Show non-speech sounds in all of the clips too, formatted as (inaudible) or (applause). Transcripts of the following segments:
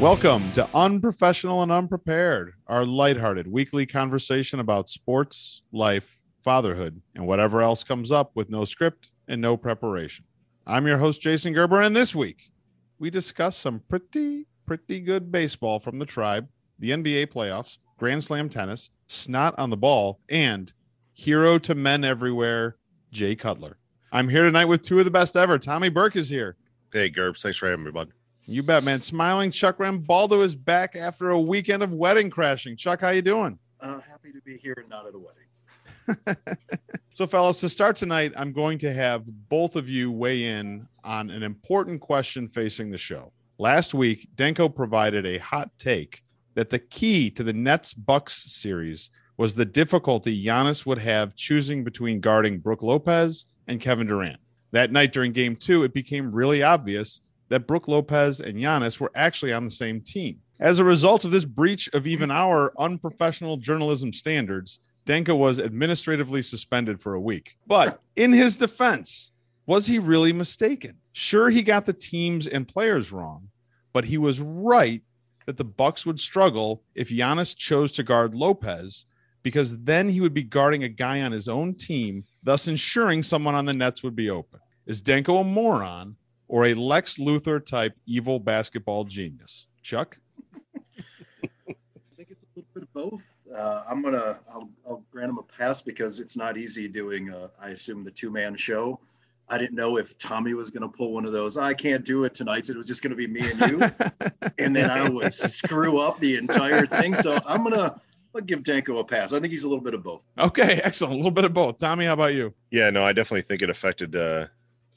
Welcome to Unprofessional and Unprepared, our lighthearted weekly conversation about sports, life, fatherhood, and whatever else comes up with no script and no preparation. I'm your host, Jason Gerber, and this week we discuss some pretty, pretty good baseball from the tribe, the NBA playoffs, Grand Slam tennis, snot on the ball, and hero to men everywhere, Jay Cutler. I'm here tonight with two of the best ever. Tommy Burke is here. Hey, Gerbs. Thanks for having me, bud. You bet, man. Smiling Chuck Rambaldo is back after a weekend of wedding crashing. Chuck, how you doing? Uh, happy to be here and not at a wedding. (laughs) so, fellas, to start tonight, I'm going to have both of you weigh in on an important question facing the show. Last week, Denko provided a hot take that the key to the Nets Bucks series was the difficulty Giannis would have choosing between guarding Brook Lopez and Kevin Durant. That night during game two, it became really obvious that Brook Lopez and Giannis were actually on the same team. As a result of this breach of even our unprofessional journalism standards, Denko was administratively suspended for a week. But in his defense, was he really mistaken? Sure, he got the teams and players wrong, but he was right that the Bucks would struggle if Giannis chose to guard Lopez because then he would be guarding a guy on his own team, thus ensuring someone on the Nets would be open. Is Denko a moron or a Lex Luthor type evil basketball genius? Chuck? I think it's a little bit of both. Uh, I'm gonna I'll, I'll, grant him a pass because it's not easy doing a, I assume the two man show. I didn't know if Tommy was gonna pull one of those. I can't do it tonight. It was just gonna be me and you, (laughs) and then I would screw up the entire thing. So I'm gonna I'll give Danko a pass. I think he's a little bit of both. Okay, excellent. A little bit of both. Tommy, how about you? Yeah, no, I definitely think it affected uh,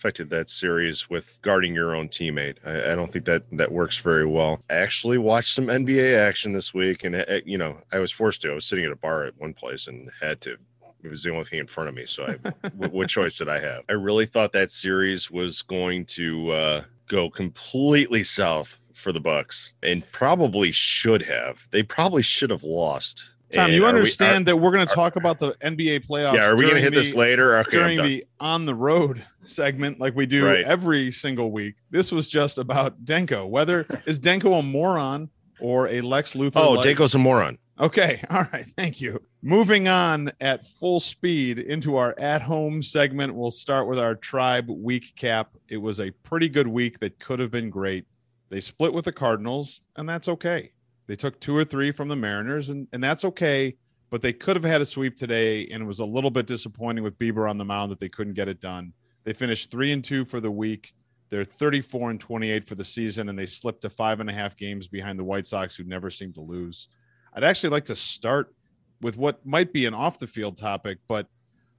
affected that series with guarding your own teammate. I, I, don't think that that works very well. I actually watched some NBA action this week, and uh, you know, I was forced to. I was sitting at a bar at one place and had to. It was the only thing in front of me. So, I, (laughs) what, what, choice did I have? I really thought that series was going to uh, go completely south for the Bucks, and probably should have. They probably should have lost Tom, and you understand we, are, that we're going to talk about the NBA playoffs. Yeah, are we going to hit the, this later? Okay, during the on the road segment, like we do right. every single week. This was just about Denko. Whether (laughs) is Denko a moron or a Lex Luthor? Oh, Denko's a moron. Okay, (laughs) all right, thank you. Moving on at full speed into our at-home segment, we'll start with our tribe week cap. It was a pretty good week that could have been great. They split with the Cardinals, and that's okay. They took two or three from the Mariners, and, and that's okay. But they could have had a sweep today, and it was a little bit disappointing with Bieber on the mound that they couldn't get it done. They finished three and two for the week. They're 34 and 28 for the season, and they slipped to five and a half games behind the White Sox, who never seem to lose. I'd actually like to start with what might be an off the field topic, but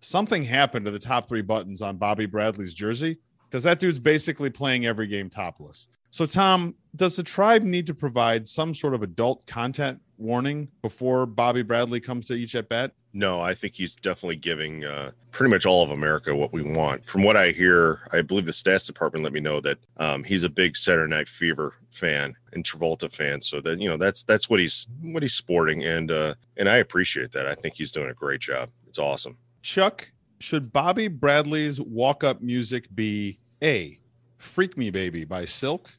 something happened to the top three buttons on Bobby Bradley's jersey because that dude's basically playing every game topless. So, Tom, does the tribe need to provide some sort of adult content warning before Bobby Bradley comes to each at bat? No, I think he's definitely giving uh, pretty much all of America what we want. From what I hear, I believe the stats department let me know that um, he's a big Saturday Night Fever fan and Travolta fan. So that you know that's that's what he's what he's sporting, and uh, and I appreciate that. I think he's doing a great job. It's awesome. Chuck, should Bobby Bradley's walk up music be a "Freak Me Baby" by Silk?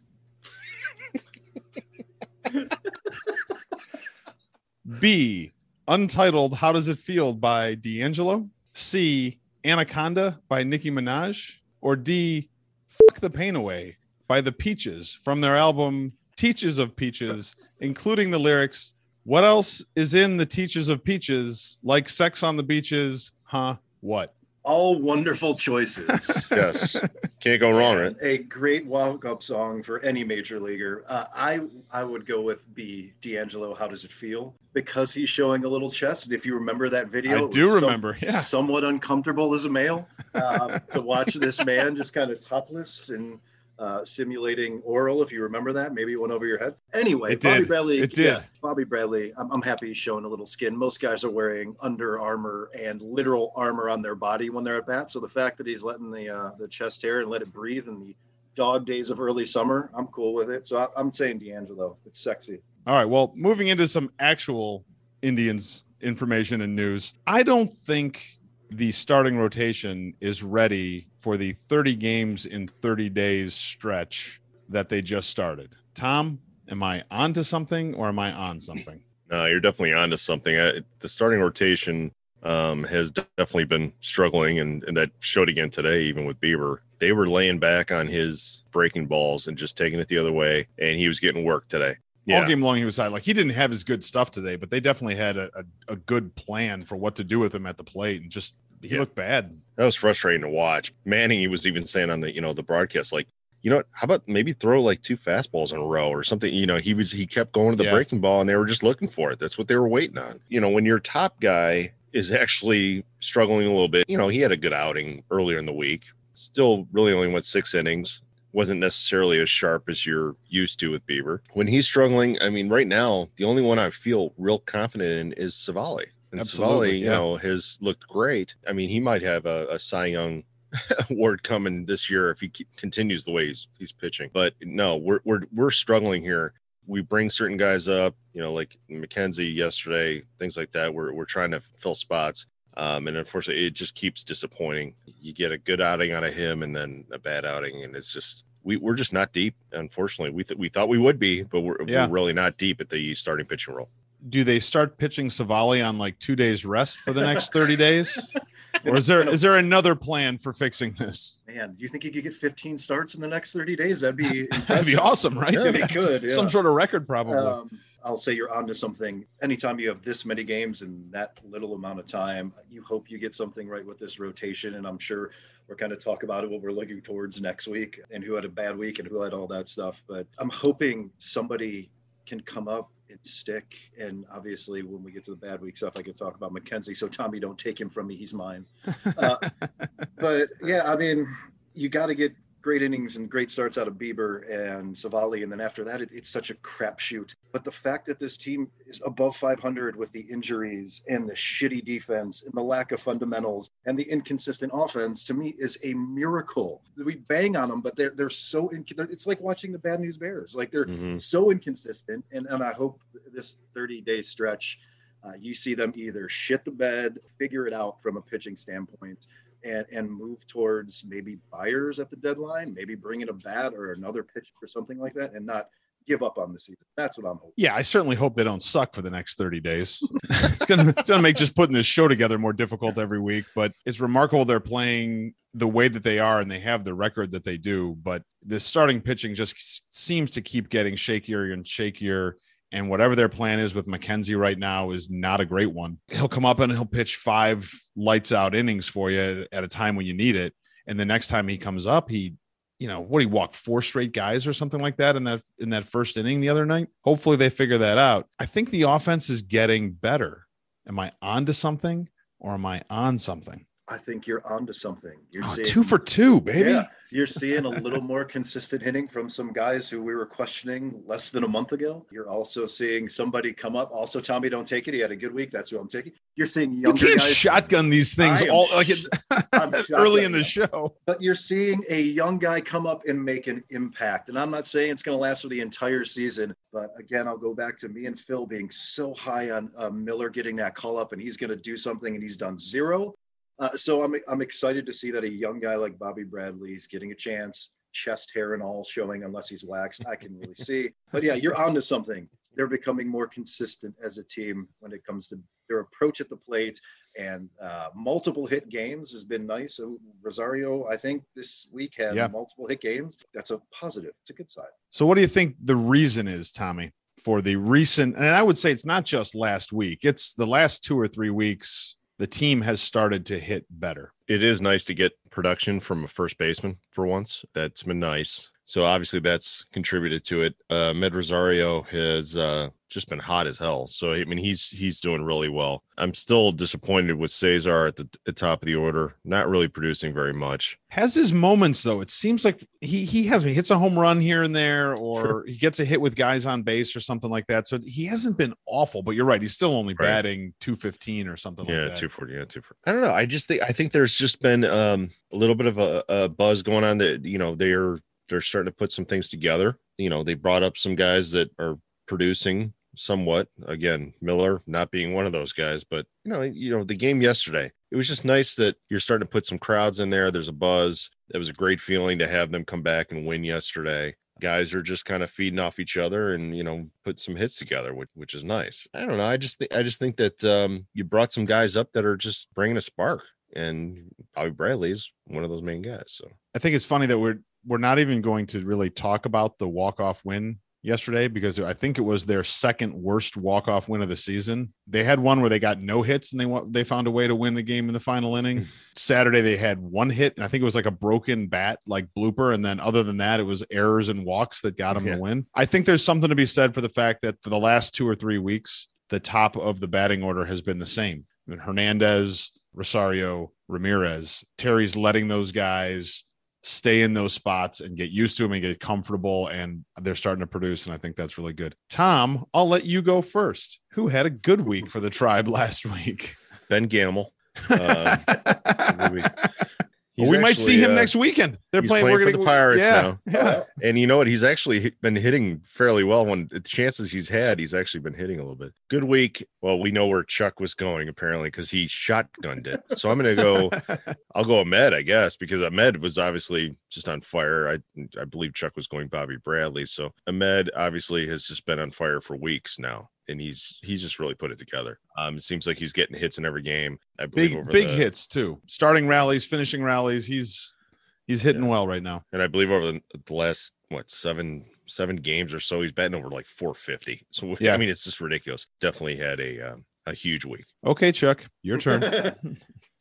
(laughs) B. Untitled How Does It Feel by D'Angelo. C. Anaconda by Nicki Minaj. Or D. Fuck the Pain Away by The Peaches from their album Teaches of Peaches, including the lyrics What else is in the Teaches of Peaches? Like sex on the beaches? Huh? What? All wonderful choices. (laughs) yes, can't go wrong, right? A great walk-up song for any major leaguer. Uh, I I would go with B. D'Angelo. How does it feel? Because he's showing a little chest, and if you remember that video, I do remember. Some, yeah, somewhat uncomfortable as a male uh, to watch this man just kind of topless and uh, simulating oral. If you remember that, maybe it went over your head. Anyway, it Bobby did. Bradley. It did. Yeah, Bobby Bradley. I'm, I'm happy he's showing a little skin. Most guys are wearing Under Armour and literal armor on their body when they're at bat. So the fact that he's letting the uh, the chest hair and let it breathe in the dog days of early summer, I'm cool with it. So I, I'm saying D'Angelo. It's sexy. All right. Well, moving into some actual Indians information and news, I don't think the starting rotation is ready for the 30 games in 30 days stretch that they just started. Tom, Am I onto something or am I on something? (laughs) No, you're definitely onto something. Uh, the starting rotation um, has definitely been struggling, and, and that showed again today, even with Bieber. They were laying back on his breaking balls and just taking it the other way, and he was getting work today. Yeah. All game long, he was like he didn't have his good stuff today, but they definitely had a, a, a good plan for what to do with him at the plate, and just he yeah. looked bad. That was frustrating to watch. Manning, he was even saying on the you know the broadcast, like you know what? How about maybe throw like two fastballs in a row or something? You know, he was he kept going to the yeah. breaking ball and they were just looking for it. That's what they were waiting on. You know, when your top guy is actually struggling a little bit, you know, he had a good outing earlier in the week. Still really only went six innings. Wasn't necessarily as sharp as you're used to with Bieber. When he's struggling, I mean, right now, the only one I feel real confident in is Civale. And Absolutely, Civale, you know, has looked great. I mean, he might have a, a Cy Young (laughs) award coming this year if he continues the way he's he's pitching. But no, we're we're we're struggling here. We bring certain guys up, you know, like McKenzie yesterday, things like that. We're we're trying to fill spots. Um, and unfortunately, it just keeps disappointing. You get a good outing out of him, and then a bad outing, and it's just we we're just not deep. Unfortunately, we th- we thought we would be, but we're, yeah. we're really not deep at the starting pitching role. Do they start pitching Civale on like two days rest for the next thirty days? (laughs) or is there is there another plan for fixing this? Man, do you think he could get 15 starts in the next 30 days? That'd be (laughs) that'd be awesome, right? Yeah, he (laughs) could. Yeah. Some sort of record, probably. Um, I'll say you're onto something. Anytime you have this many games in that little amount of time, you hope you get something right with this rotation. And I'm sure we're kind of talk about it what we're looking towards next week and who had a bad week and who had all that stuff. But I'm hoping somebody can come up and stick. And obviously, when we get to the bad week stuff, I can talk about McKenzie. So Tommy, don't take him from me; he's mine. Uh, (laughs) but yeah, I mean, you got to get great innings and great starts out of Bieber and Civale, And then after that, it, it's such a crapshoot. But the fact that this team is above 500 with the injuries and the shitty defense and the lack of fundamentals and the inconsistent offense to me is a miracle. We bang on them, but they're, they're so, in, they're, it's like watching the bad news bears. Like they're mm-hmm. so inconsistent. And, and I hope this 30 day stretch, uh, you see them either shit the bed, figure it out from a pitching standpoint, and and move towards maybe buyers at the deadline, maybe bring in a bat or another pitch or something like that, and not give up on the season. That's what I'm hoping. Yeah, I certainly hope they don't suck for the next 30 days. (laughs) it's gonna it's gonna make just putting this show together more difficult every week. But it's remarkable they're playing the way that they are and they have the record that they do. But the starting pitching just seems to keep getting shakier and shakier and whatever their plan is with McKenzie right now is not a great one. He'll come up and he'll pitch five lights out innings for you at a time when you need it. And the next time he comes up, he, you know, what he walked four straight guys or something like that in that in that first inning the other night. Hopefully they figure that out. I think the offense is getting better. Am I on to something or am I on something? I think you're onto something. You're oh, seeing, two for two, baby. Yeah, you're seeing a little more consistent hitting from some guys who we were questioning less than a month ago. You're also seeing somebody come up. Also, Tommy, don't take it. He had a good week. That's who I'm taking. You're seeing younger you can't guys. shotgun these things all like (laughs) early in the show. But you're seeing a young guy come up and make an impact. And I'm not saying it's going to last for the entire season, but again, I'll go back to me and Phil being so high on uh, Miller getting that call up, and he's going to do something, and he's done zero. Uh, so I'm I'm excited to see that a young guy like Bobby Bradley's getting a chance, chest hair and all showing, unless he's waxed. I can really see. But yeah, you're onto something. They're becoming more consistent as a team when it comes to their approach at the plate. And uh, multiple hit games has been nice. So Rosario, I think this week had yeah. multiple hit games. That's a positive. It's a good sign. So, what do you think the reason is, Tommy, for the recent? And I would say it's not just last week; it's the last two or three weeks the team has started to hit better. It is nice to get production from a first baseman for once. That's been nice. So obviously that's contributed to it. Uh, Med Rosario has uh, just been hot as hell. So I mean he's he's doing really well. I'm still disappointed with Cesar at the, the top of the order, not really producing very much. Has his moments though. It seems like he he has he hits a home run here and there, or sure. he gets a hit with guys on base or something like that. So he hasn't been awful, but you're right. He's still only right. batting 215 or something yeah, like that. 240, yeah, 240. I don't know. I just think I think there's just been um, a little bit of a, a buzz going on that you know they're they're starting to put some things together. You know, they brought up some guys that are producing somewhat. Again, Miller not being one of those guys, but you know, you know, the game yesterday, it was just nice that you're starting to put some crowds in there. There's a buzz. It was a great feeling to have them come back and win yesterday. guys are just kind of feeding off each other and you know put some hits together, which which is nice. I don't know. I just think I just think that um, you brought some guys up that are just bringing a spark, and Bobby Bradley is one of those main guys. So I think it's funny that we're we're not even going to really talk about the walk off win yesterday because I think it was their second worst walk off win of the season. They had one where they got no hits and they they found a way to win the game in the final inning. Hmm. Saturday they had one hit and I think it was like a broken bat like blooper and then other than that it was errors and walks that got them Yeah. the win. I think there's something to be said for the fact that for the last 2 or 3 weeks the top of the batting order has been the same. I mean, Hernandez, Rosario, Ramirez, Terry's letting those guys stay in those spots and get used to them and get comfortable and they're starting to produce and i think that's really good tom i'll let you go first who had a good week for the tribe (laughs) last week Ben Gamble. (laughs) Uh, a good week. Well, He's we might see him uh, next weekend they're he's playing, playing we're for gonna the Pirates yeah, now. yeah And you know what? He's actually been hitting fairly well. When the chances he's had, he's actually been hitting a little bit. Good week. Well, we know where Chuck was going apparently because he shotgunned it. So I'm going to go. (laughs) I'll go Amed, I guess, because Amed was obviously just on fire. I I believe Chuck was going Bobby Bradley. So Amed obviously has just been on fire for weeks now, and he's he's just really put it together. Um, it seems like he's getting hits in every game. I believe big over big the- hits too starting rallies finishing rallies he's he's hitting Yeah. well right now and I believe over the, the last what seven seven games or so, he's batting over like 450. So Yeah. I mean, it's just ridiculous. Definitely had a um, a huge week. okay chuck your turn (laughs)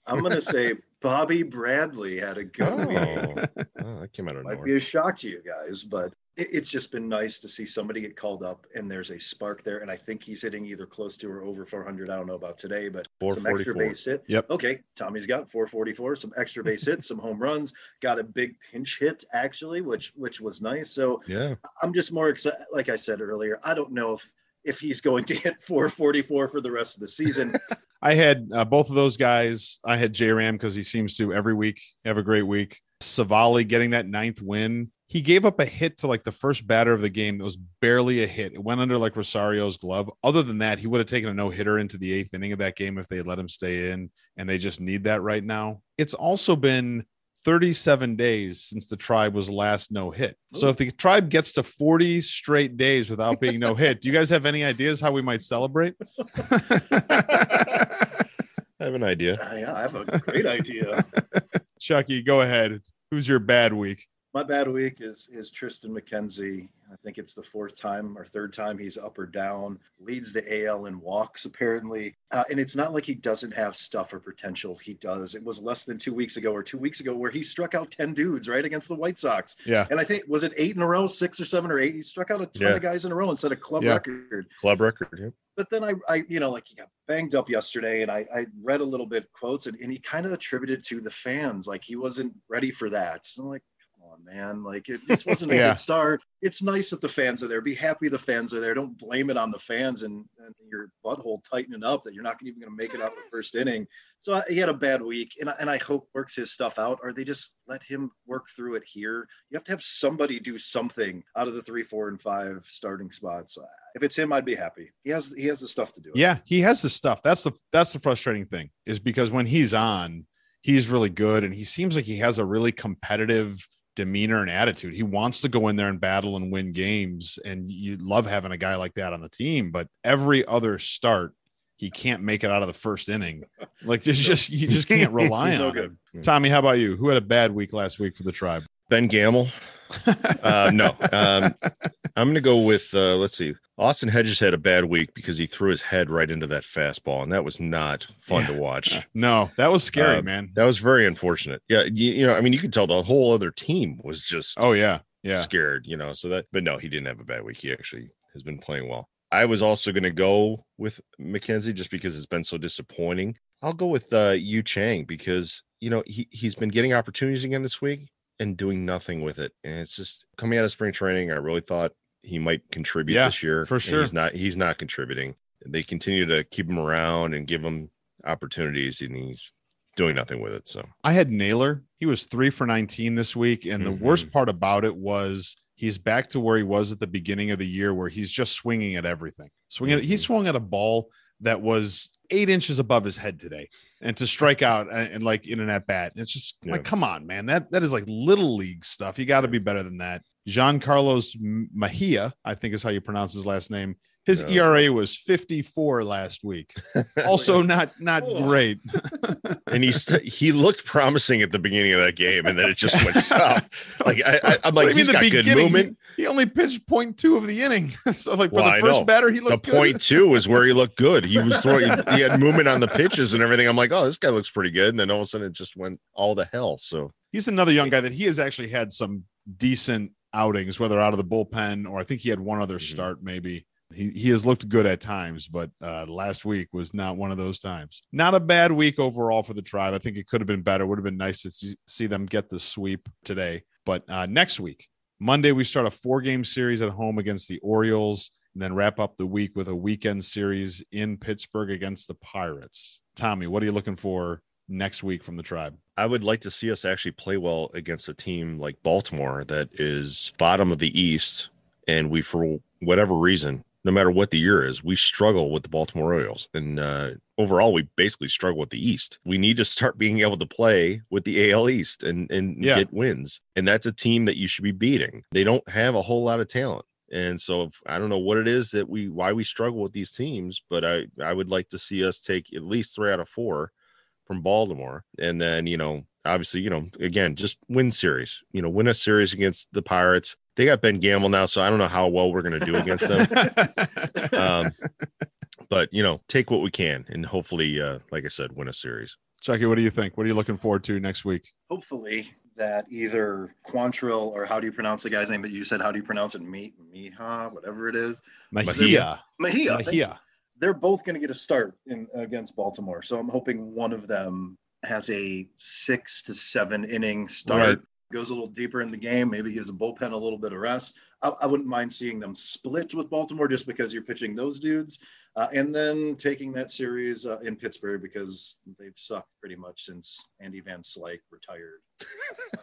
I'm gonna say Bobby Bradley had a good week. Oh, oh, that came out of Might nowhere. be a shock to you guys, but it, it's just been nice to see somebody get called up and there's a spark there. And I think he's hitting either close to or over 400. I don't know about today, but some extra base hit. Yep. Okay. Tommy's got 444, some extra base hits, some home runs, got a big pinch hit actually, which which was nice. So Yeah, I'm just more excited. Like I said earlier, I don't know if if he's going to (laughs) hit 444 for the rest of the season. (laughs) I had uh, both of those guys. I had J Ram because he seems to every week have a great week. Civale getting that ninth win. He gave up a hit to like the first batter of the game that was barely a hit. It went under like Rosario's glove. Other than that, he would have taken a no hitter into the eighth inning of that game if they had let him stay in, and they just need that right now. It's also been 37 days since the tribe was last no hit. So if the tribe gets to 40 straight days without being (laughs) no hit, do you guys have any ideas how we might celebrate? (laughs) I have an idea. Uh, yeah, I have a great idea. (laughs) Chucky, go ahead. Who's your bad week? My bad week is is Tristan McKenzie. I think it's the fourth time or third time he's up or down. Leads the AL in walks apparently, uh, and it's not like he doesn't have stuff or potential. He does. It was less than two weeks ago or two weeks ago where he struck out ten dudes right against the White Sox, Yeah. and I think was it eight in a row, six or seven or eight. He struck out a ton Yeah. of guys in a row and set a club Yeah. record. Club record. Yeah. But then I, I, you know, like he got banged up yesterday, and I, I read a little bit quotes, and, and he kind of attributed to the fans, like he wasn't ready for that. So I'm like, man, like it, this wasn't a (laughs) Yeah. good start. It's nice that the fans are there. Be happy the fans are there. Don't blame it on the fans and, and your butthole tightening up that you're not even going to make it out of the first inning. So I, he had a bad week, and I, and I hope works his stuff out, or they just let him work through it here. You have to have somebody do something out of the three, four, and five starting spots. Uh, if it's him, I'd be happy. He has he has the stuff to do it. Yeah, he has the stuff. That's the that's the frustrating thing is because when he's on, he's really good and he seems like he has a really competitive demeanor and attitude. He wants to go in there and battle and win games and you love having a guy like that on the team, but every other start he can't make it out of the first inning. (laughs) Like there's just you just can't rely on good. him. Tommy, how about you? Who had a bad week last week for the tribe? Ben Gamble. (laughs) Uh, no, um, I'm going to go with. Uh, let's see. Austin Hedges had a bad week because he threw his head right into that fastball, and that was not fun to watch. (laughs) No, that was scary, Uh, man. That was very unfortunate. Yeah, you, you know, I mean, you could tell the whole other team was just Oh yeah. Yeah. scared, you know. So that, but no, he didn't have a bad week. He actually has been playing well. I was also going to go with McKenzie just because it's been so disappointing. I'll go with uh, Yu Chang because you know he he's been getting opportunities again this week and doing nothing with it, and it's just coming out of spring training. I really thought he might contribute Yeah, this year. for sure. he's not. He's not contributing. They continue to keep him around and give him opportunities, and he's doing nothing with it. So I had Naylor. He was three for 19 this week. And the Mhm. worst part about it was he's back to where he was at the beginning of the year, where he's just swinging at everything. Swinging, at, he swung at a ball that was eight inches above his head today. And to strike out and, and like in an at bat, it's just Yeah. like, come on, man. That that is like little league stuff. You got to be better than that. Jean Carlos Mejia, I think is how you pronounce his last name. His Yeah. ERA was 54 last week. (laughs) Oh, also not not Oh. great. (laughs) and he st- he looked promising at the beginning of that game, and then it just went south. (laughs) Like I, I'm like, he's got the good movement. He, he only pitched point two of the inning. so like for Well, the first batter, he The looked good. point two was where he looked good. He was throwing, he had movement on the pitches and everything. I'm like, oh, this guy looks pretty good. And then all of a sudden, it just went all the hell. So He's another young guy that he has actually had some decent outings, whether out of the bullpen or I think he had one other Mhm. start maybe. He, he has looked good at times, but uh, last week was not one of those times. Not a bad week overall for the tribe. I think it could have been better. Would have been nice to see, see them get the sweep today. But uh, next week, Monday, we start a four game series at home against the Orioles and then wrap up the week with a weekend series in Pittsburgh against the Pirates. Tommy, what are you looking for next week from the tribe? I would like to see us actually play well against a team like Baltimore that is bottom of the East, and we, for whatever reason, no matter what the year is, we struggle with the Baltimore Orioles, and uh, overall, we basically struggle with the East. We need to start (laughs) being able to play with the AL East and and Yeah. get wins, and that's a team that you should be beating. They don't have a whole lot of talent. And so if, I don't know what it is that we why we struggle with these teams, but I I would like to see us take at least three out of four from Baltimore. And then, you know, obviously, you know, again, just win series, you know, win a series against the Pirates. They got Ben Gamble now, so I don't know how well we're going to do against them. um, but, you know, take what we can and hopefully, uh, like I said, win a series. Chucky, what do you think? What are you looking forward to next week? Hopefully that either Quantrill or how do you pronounce the guy's name? But you said how do you pronounce it? Me, Miha, whatever it is. Mejia. Mejia. thank Mejia. They're both going to get a start in against Baltimore. So I'm hoping one of them has a six to seven inning start, Right. goes a little deeper in the game, maybe gives the bullpen a little bit of rest. I, I wouldn't mind seeing them split with Baltimore just because you're pitching those dudes, uh, and then taking that series uh, in Pittsburgh because they've sucked pretty much since Andy Van Slyke retired.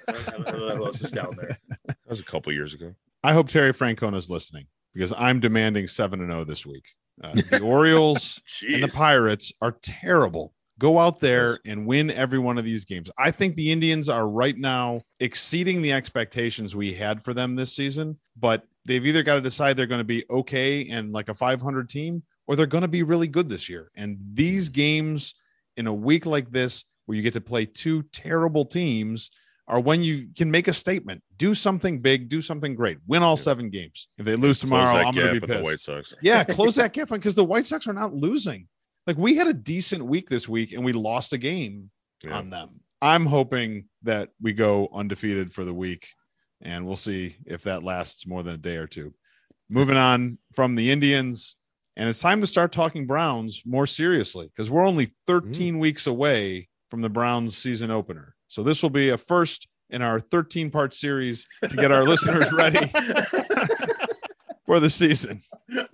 I don't- I don't know who else is down there. That was a couple years ago. I hope Terry Francona is listening because I'm demanding 7 and 0 this week. Uh, the Orioles (laughs) and the Pirates are terrible. Go out there Yes. and win every one of these games. I think the Indians are right now exceeding the expectations we had for them this season, but they've either got to decide they're going to be okay and like a 500 team or they're going to be really good this year. And these games in a week like this, where you get to play two terrible teams, are when you can make a statement, do something big, do something great, win all Yeah. seven games. If they lose tomorrow, I'm going to be with the White pissed. Sox. Yeah, (laughs) close that gap because the White Sox are not losing. Like we had a decent week this week and we lost a game Yeah. on them. I'm hoping that we go undefeated for the week and we'll see if that lasts more than a day or two. Moving on from the Indians, and it's time to start talking Browns more seriously because we're only 13 mm. weeks away from the Browns season opener. So this will be a first in our 13 part series to get our listeners (laughs) ready for the season.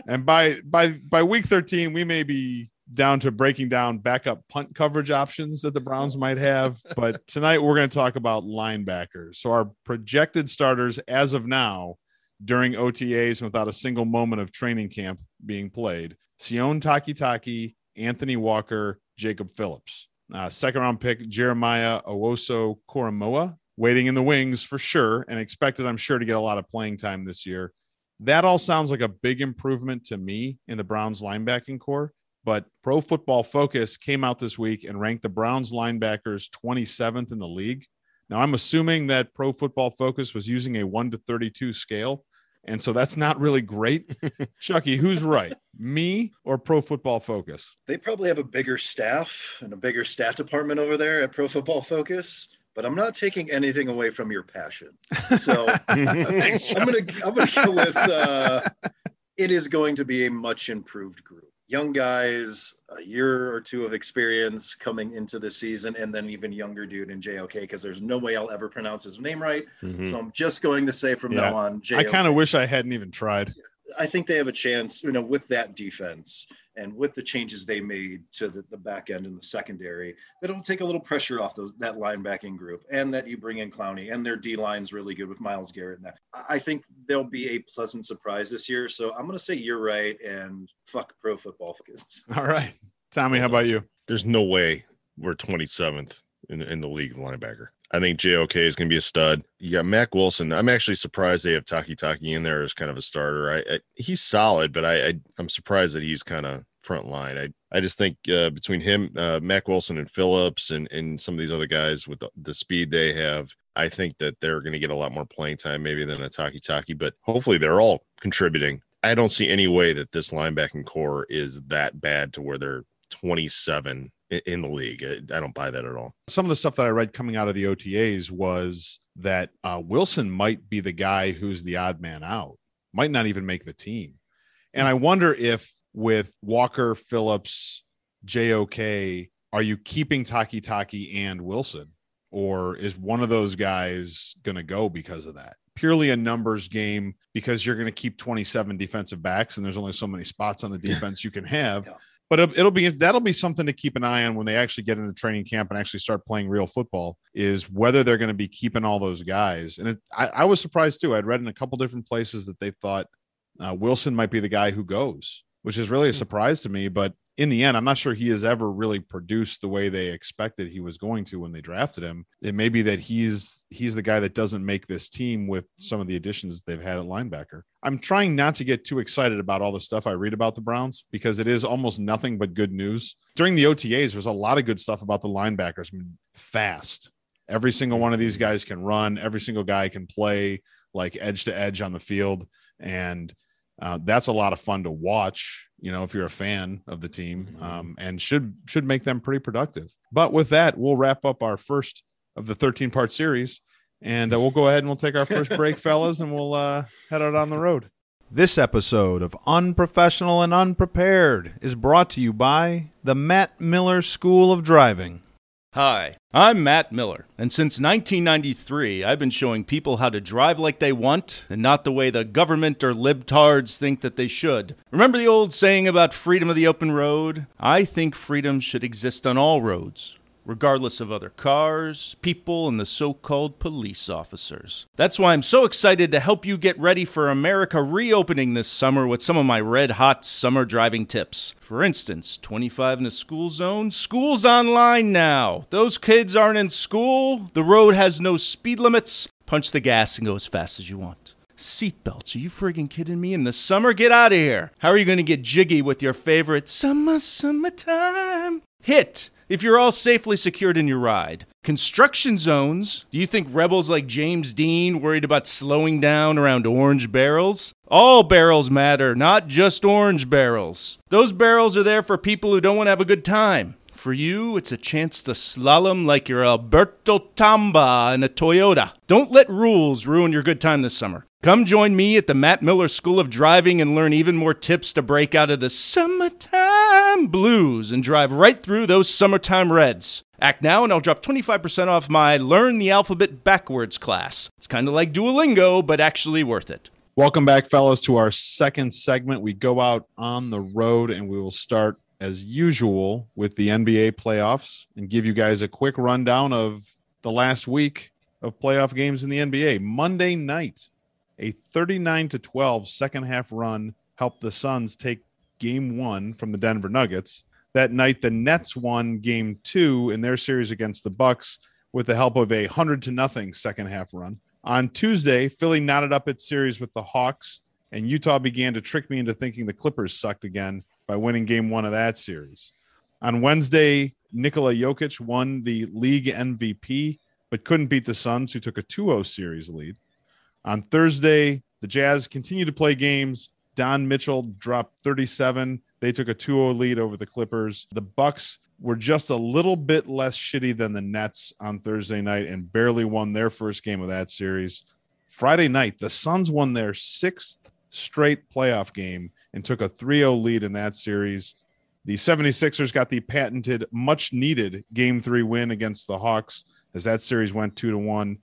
And by by by week 13, we may be down to breaking down backup punt coverage options that the Browns might have. But tonight we're going to talk about linebackers. So our projected starters as of now during OTAs without a single moment of training camp being played. Sione Takitaki, Anthony Walker, Jacob Phillips. Uh, second round pick Jeremiah Owoso Koromoa, waiting in the wings for sure, and expected, I'm sure, to get a lot of playing time this year. That all sounds like a big improvement to me in the Browns linebacking core. But Pro Football Focus came out this week and ranked the Browns linebackers 27th in the league. Now, I'm assuming that Pro Football Focus was using a 1 to 32 scale. And so that's not really great. (laughs) Chucky, who's right? Me or Pro Football Focus? they probably have a bigger staff and a bigger stat department over there at Pro Football Focus. But I'm not taking anything away from your passion. So (laughs) I'm gonna I'm gonna go with uh, it is going to be a much improved group. Young guys, a year or two of experience coming into the season, and then even younger dude in JOK because there's no way I'll ever pronounce his name right. Mhm. So I'm just going to say from Yeah. now on, JOK. I kind of wish I hadn't even tried. I think they have a chance, you know, with that defense and with the changes they made to the, the back end and the secondary, that it'll take a little pressure off those that linebacking group, and that you bring in Clowney and their D line's really good with Myles Garrett. And that I I think they'll be a pleasant surprise this year. So I'm going to say you're right, and fuck pro football focus. (laughs) All right. Tommy, how about you? There's no way we're 27th in, in the league linebacker. I think JOK is going to be a stud. You got Mack Wilson. I'm actually surprised they have Takitaki in there as kind of a starter. I, I he's solid, but I, I am surprised that he's kind of front line. I I just think uh, between him, uh, Mack Wilson, and Phillips, and and some of these other guys with the, the speed they have, I think that they're going to get a lot more playing time maybe than a Takitaki. But hopefully they're all contributing. I don't see any way that this linebacking core is that bad to where they're 27 in the league. I don't buy that at all. Some of the stuff that I read coming out of the OTAs was that uh, Wilson might be the guy who's the odd man out, might not even make the team. And I wonder if with Walker, Phillips, JOK, are you keeping Takitaki and Wilson? Or is one of those guys going to go because of that? Purely a numbers game because you're going to keep 27 defensive backs and there's only so many spots on the defense you can have. Yeah but it'll be that'll be something to keep an eye on when they actually get into training camp and actually start playing real football is whether they're going to be keeping all those guys and it, I, I, was surprised too i'd read in a couple different places that they thought uh, wilson might be the guy who goes which is really a hmm. surprise to me but in the end, I'm not sure he has ever really produced the way they expected he was going to when they drafted him. It may be that he's he's the guy that doesn't make this team with some of the additions they've had at linebacker. I'm trying not to get too excited about all the stuff I read about the Browns because it is almost nothing but good news. During the OTAs, there's a lot of good stuff about the linebackers. I mean, fast. Every single one of these guys can run. Every single guy can play like edge to edge on the field, and uh, that's a lot of fun to watch you know if you're a fan of the team mm-hmm. um, and should should make them pretty productive. But with that we'll wrap up our first of the 13 part series and uh, we'll go ahead and we'll take our first (laughs) break fellas and we'll uh, head out on the road. This episode of unprofessional and unprepared is brought to you by the matt miller school of driving Hi, I'm Matt Miller, and since 1993, I've been showing people how to drive like they want and not the way the government or libtards think that they should. Remember the old saying about freedom of the open road? I think freedom should exist on all roads regardless of other cars, people, and the so called police officers. That's why I'm so excited to help you get ready for America reopening this summer with some of my red hot summer driving tips. For instance, 25 in a school zone, school's online now. Those kids aren't in school, the road has no speed limits. Punch the gas and go as fast as you want. Seatbelts. Are you friggin' kidding me? In the summer? Get out of here. How are you to get jiggy with your favorite summer, summertime? Hit if you're all safely secured in your ride. Construction zones, do you think rebels like James Dean worried about slowing down around orange barrels? All barrels matter, not just orange barrels. Those barrels are there for people who don't want to have a good time. For you, it's a chance to slalom like you're Alberto Tomba in a Toyota. Don't let rules ruin your good time this summer. Come join me at the Matt Miller School of Driving and learn even more tips to break out of the summertime blues and drive right through those summertime reds. Act now and I'll drop 25% off my Learn the Alphabet Backwards class. It's kind of like Duolingo, but actually worth it. Welcome back, fellows, to our second segment. We go out on the road and we will start as usual with the NBA playoffs and give you guys a quick rundown of the last week of playoff games in the NBA. Monday night, a 39 to 12 second half run helped the Suns take game 1 from the Denver Nuggets. That night the Nets won game 2 in their series against the Bucks with the help of a 100 to nothing second half run. On Tuesday, Philly knotted up its series with the Hawks and Utah began to trick me into thinking the Clippers sucked again by winning game one of that series. On Wednesday, Nikola Jokic won the league MVP, but couldn't beat the Suns, who took a 2 0 series lead. On Thursday, the Jazz continued to play games. Don Mitchell dropped 37. They took a 2 0 lead over the Clippers. The Bucks were just a little bit less shitty than the Nets on Thursday night and barely won their first game of that series. Friday night, the Suns won their sixth straight playoff game and took a 3 0 lead in that series. The 76ers got the patented, much needed game three win against the Hawks as that series went 2 to 1.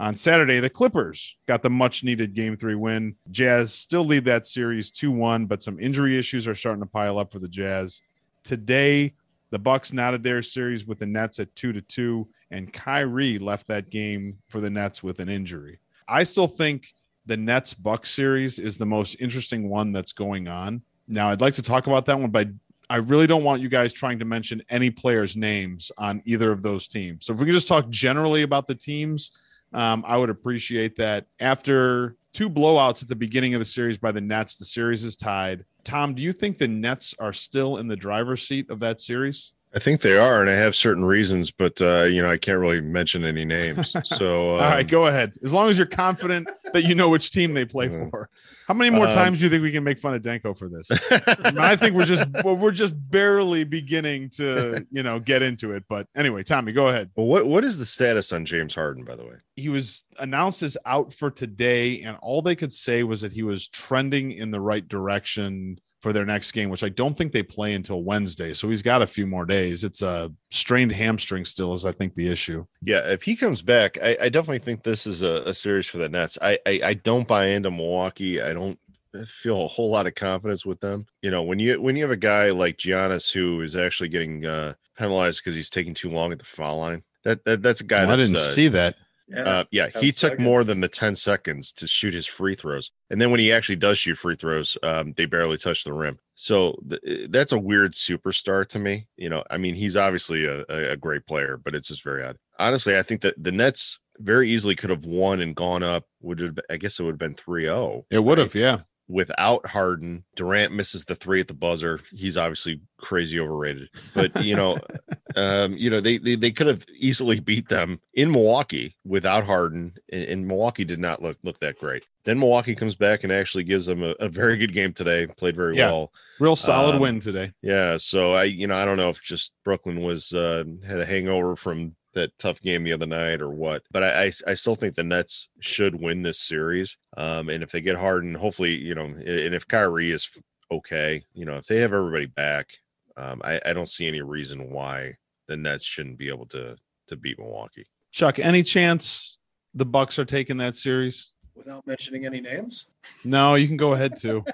On Saturday, the Clippers got the much needed game three win. Jazz still lead that series 2 1, but some injury issues are starting to pile up for the Jazz. Today, the Bucks knotted their series with the Nets at 2 to 2, and Kyrie left that game for the Nets with an injury. I still think the Nets Bucks series is the most interesting one that's going on. Now, I'd like to talk about that one, but I really don't want you guys trying to mention any players' names on either of those teams. So if we can just talk generally about the teams, um, I would appreciate that. After two blowouts at the beginning of the series by the Nets, the series is tied. Tom, do you think the Nets are still in the driver's seat of that series? I think they are, and I have certain reasons, but uh, you know I can't really mention any names. (laughs) So, um, all right, go ahead. As long as you're confident that you know which team they play for. How many more um, times do you think we can make fun of Danko for this? I, mean, I think we're just we're just barely beginning to (laughs) you know get into it. But anyway, Tommy, go ahead. Well, what what is the status on James Harden, by the way? He was announced as out for today, and all they could say was that he was trending in the right direction for their next game, which I don't think they play until Wednesday. So he's got a few more days. It's a strained hamstring still, is I think the issue. Yeah, if he comes back, I, I definitely think this is a, a series for the Nets. I, I, I don't buy into Milwaukee. I don't feel a whole lot of confidence with them. You know, when you when you have a guy like Giannis who is actually getting uh, penalized because he's taking too long at the foul line. That, that that's a guy. Well, I didn't uh, see that. Yeah, uh, yeah he took second. more than the 10 seconds to shoot his free throws. And then when he actually does shoot free throws, um, they barely touch the rim. So th- eh, that's a weird superstar to me. You know, I mean, he's obviously a, a great player, but it's just very odd. Honestly, I think that the Nets very easily could have won and gone up. Would have, I guess it would have been 3 0. It would have, yeah without Harden, Durant misses the three at the buzzer. He's obviously crazy overrated. But you know, (laughs) um, you know, they, they they could have easily beat them in Milwaukee without Harden, and, and, Milwaukee did not look look that great. Then Milwaukee comes back and actually gives them a, a very good game today. Played very yeah, well. Real solid um, win today. Yeah. So I, you know, I don't know if just Brooklyn was uh, had a hangover from that tough game the other night or what. But I, I, I still think the Nets should win this series. Um, and if they get Harden, hopefully, you know, and if Kyrie is okay, you know, if they have everybody back, um, I, I don't see any reason why the Nets shouldn't be able to to beat Milwaukee. Chuck, any chance the Bucks are taking that series? Without mentioning any names? No, you can go ahead too.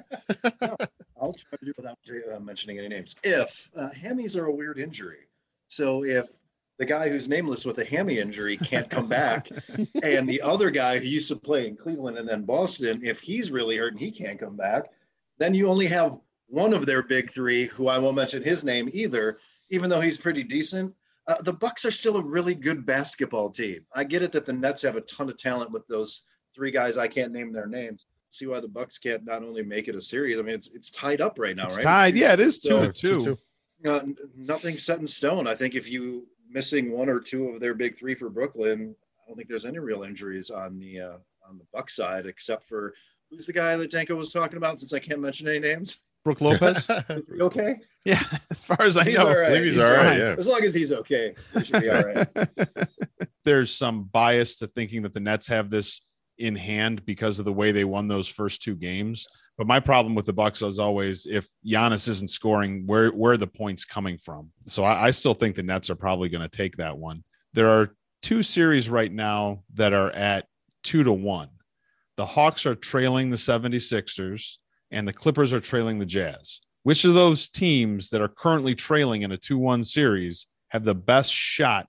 no, (laughs) I'll try to do without mentioning any names. If uh, hammies are a weird injury, so if the guy who's nameless with a hammy injury can't come back, (laughs) and the other guy who used to play in Cleveland and then Boston, if he's really hurt and he can't come back, then you only have one of their big three, who I won't mention his name either, even though he's pretty decent. Uh, the Bucks are still a really good basketball team. I get it that the Nets have a ton of talent with those three guys. I can't name their names. See why the Bucks can't not only make it a series. I mean, it's it's tied up right now, it's right? Tied, yeah, it is two so, to two. two, two. Uh, nothing set in stone. I think if you missing one or two of their big three for Brooklyn, I don't think there's any real injuries on the uh, on the Buck side, except for who's the guy that Danko was talking about. Since I can't mention any names, Brook Lopez. (laughs) is he okay? Yeah, (laughs) as far as I he's know, all right. I he's, he's all right. Yeah. As long as he's okay, he should be all right. (laughs) There's some bias to thinking that the Nets have this in hand because of the way they won those first two games. But my problem with the Bucks is always if Giannis isn't scoring, where where are the points coming from? So I, I still think the Nets are probably going to take that one. There are two series right now that are at two to one. The Hawks are trailing the 76ers and the Clippers are trailing the Jazz. Which of those teams that are currently trailing in a 2 1 series have the best shot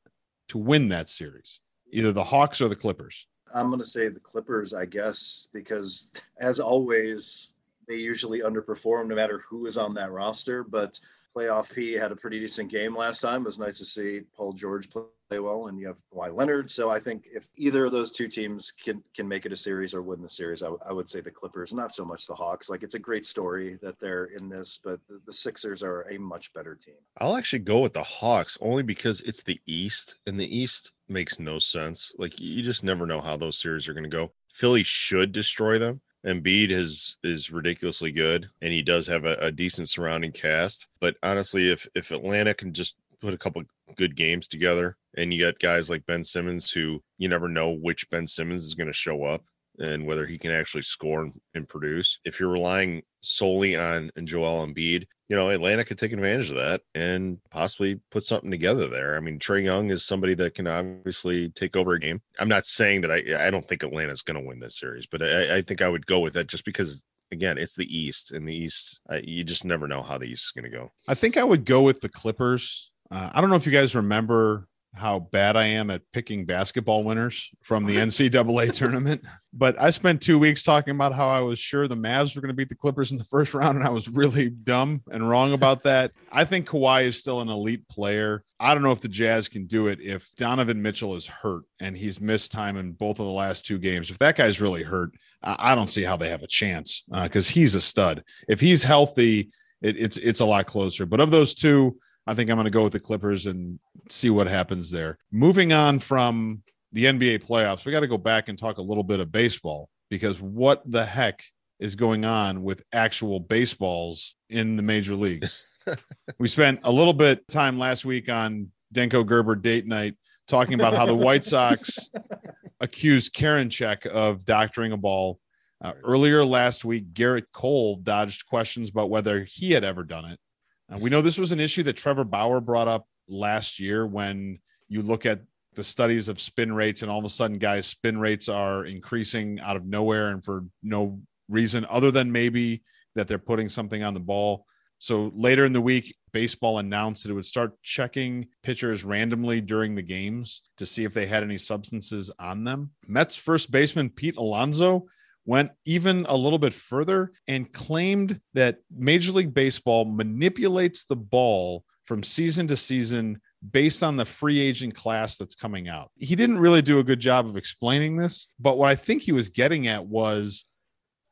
to win that series? Either the Hawks or the Clippers. I'm going to say the Clippers, I guess, because (laughs) as always, they usually underperform no matter who is on that roster. But playoff P had a pretty decent game last time. It was nice to see Paul George play well, and you have Kawhi Leonard. So I think if either of those two teams can can make it a series or win the series, I, w- I would say the Clippers, not so much the Hawks. Like it's a great story that they're in this, but the, the Sixers are a much better team. I'll actually go with the Hawks only because it's the East, and the East makes no sense. Like you just never know how those series are going to go. Philly should destroy them. Embiid is is ridiculously good, and he does have a, a, decent surrounding cast. But honestly, if if Atlanta can just put a couple good games together, and you got guys like Ben Simmons, who you never know which Ben Simmons is going to show up, and whether he can actually score and, and produce. If you're relying solely on Joel Embiid, you know, Atlanta could take advantage of that and possibly put something together there. I mean, Trae Young is somebody that can obviously take over a game. I'm not saying that I I don't think Atlanta's going to win this series, but I, I think I would go with that just because again, it's the East, and the East, I, you just never know how the East is going to go. I think I would go with the Clippers. Uh, I don't know if you guys remember how bad I am at picking basketball winners from the (laughs) NCAA tournament. But I spent two weeks talking about how I was sure the Mavs were going to beat the Clippers in the first round, and I was really dumb and wrong about that. I think Kawhi is still an elite player. I don't know if the Jazz can do it if Donovan Mitchell is hurt and he's missed time in both of the last two games. If that guy's really hurt, I don't see how they have a chance because uh, he's a stud. If he's healthy, it, it's it's a lot closer. But of those two, I think I'm going to go with the Clippers and see what happens there. Moving on from the NBA playoffs, we got to go back and talk a little bit of baseball because what the heck is going on with actual baseballs in the major leagues? (laughs) we spent a little bit time last week on Denko Gerber date night talking about how the White Sox (laughs) accused Karen Karinchak of doctoring a ball. Uh, earlier last week, Gerrit Cole dodged questions about whether he had ever done it. Uh, we know this was an issue that Trevor Bauer brought up last year when you look at the studies of spin rates, and all of a sudden, guys' spin rates are increasing out of nowhere and for no reason other than maybe that they're putting something on the ball. So later in the week, baseball announced that it would start checking pitchers randomly during the games to see if they had any substances on them. Mets first baseman Pete Alonso went even a little bit further and claimed that Major League Baseball manipulates the ball from season to season based on the free agent class that's coming out. He didn't really do a good job of explaining this, but what I think he was getting at was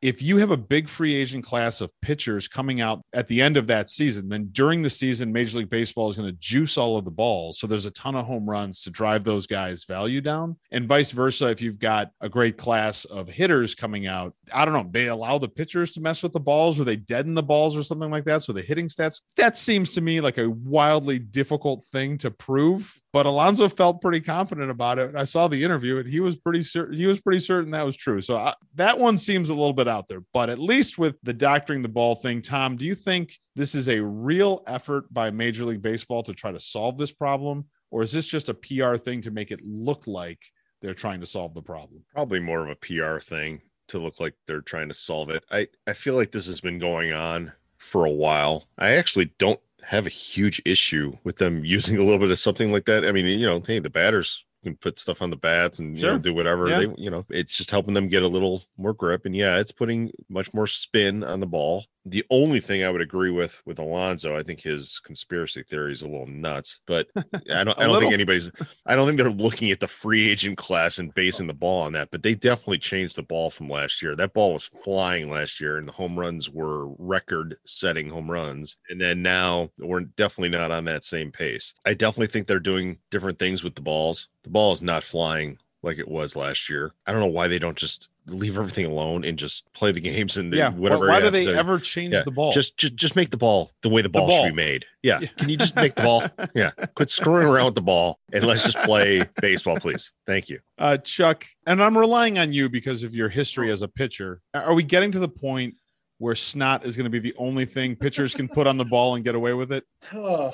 if you have a big free agent class of pitchers coming out at the end of that season, then during the season, Major League Baseball is going to juice all of the balls. So there's a ton of home runs to drive those guys' value down. And vice versa, if you've got a great class of hitters coming out, I don't know, they allow the pitchers to mess with the balls or they deaden the balls or something like that. So the hitting stats, that seems to me like a wildly difficult thing to prove but Alonso felt pretty confident about it. I saw the interview and he was pretty certain he was pretty certain that was true. So I, that one seems a little bit out there, but at least with the doctoring the ball thing, Tom, do you think this is a real effort by Major League Baseball to try to solve this problem or is this just a PR thing to make it look like they're trying to solve the problem? Probably more of a PR thing to look like they're trying to solve it. I I feel like this has been going on for a while. I actually don't have a huge issue with them using a little bit of something like that. I mean, you know, hey, the batters can put stuff on the bats and sure. you know do whatever yeah. they you know it's just helping them get a little more grip and yeah it's putting much more spin on the ball the only thing I would agree with with Alonso, I think his conspiracy theory is a little nuts, but I don't (laughs) I don't think anybody's I don't think they're looking at the free agent class and oh. basing the ball on that, but they definitely changed the ball from last year. That ball was flying last year and the home runs were record setting home runs. And then now we're definitely not on that same pace. I definitely think they're doing different things with the balls. The ball is not flying like it was last year. I don't know why they don't just leave everything alone and just play the (laughs) games and yeah. whatever. Why do they to, ever change yeah, the ball? Just, just, just make the ball the way the ball, the ball. should be made. Yeah. yeah. Can you just make the ball? (laughs) Yeah. Quit screwing around with the ball and let's just play baseball, please. Thank you. Uh, Chuck, and I'm relying on you because of your history as a pitcher. Are we getting to the point where snot is going to be the only thing pitchers can put on the ball and get away with it? (sighs)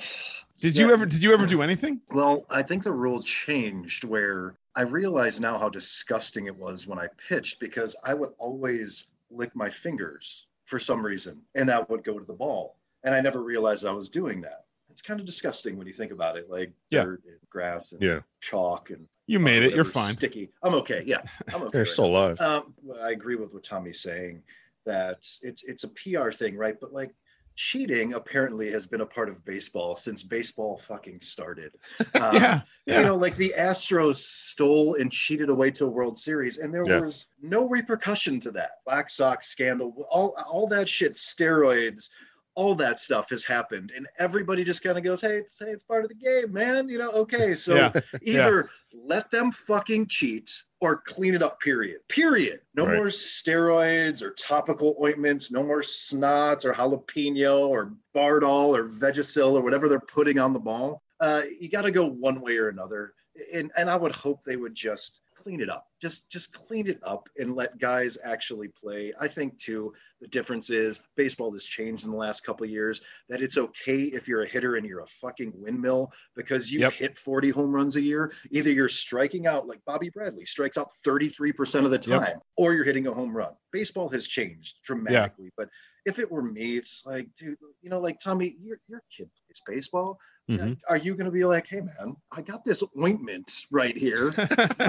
Did you ever did you ever do anything? Well, I think the rule changed where I realize now how disgusting it was when I pitched because I would always lick my fingers for some reason and that would go to the ball. And I never realized I was doing that. It's kind of disgusting when you think about it, like yeah. dirt and grass and yeah. chalk and you made it. You're fine. Sticky. I'm okay. Yeah, I'm okay. You're right still alive. Um, I agree with what Tommy's saying that it's it's a PR thing, right? But like cheating apparently has been a part of baseball since baseball fucking started. (laughs) Um, yeah, yeah, You know, like the Astros stole and cheated away to a World Series, and there yeah. was no repercussion to that. Black Sox scandal, all all that shit, steroids, all that stuff has happened, and everybody just kind of goes, "Hey, it's hey, it's part of the game, man." You know, okay, so (laughs) yeah. either let them fucking cheat or clean it up, period. Period. No right. more steroids or topical ointments, no more snots or jalapeno or Bardol or Vagisil or whatever they're putting on the ball. Uh, you got to go one way or another. And, and I would hope they would just clean it up. Just just clean it up and let guys actually play. I think too the difference is baseball has changed in the last couple years that it's okay if you're a hitter and you're a fucking windmill because you yep. hit 40 home runs a year. Either you're striking out like Bobby Bradley strikes out 33% of the time yep. or you're hitting a home run. Baseball has changed dramatically, yeah. but if it were me, it's like, dude, you know, like Tommy, your your kid plays baseball. Mhm. Are you gonna be like, hey man, I got this ointment right here.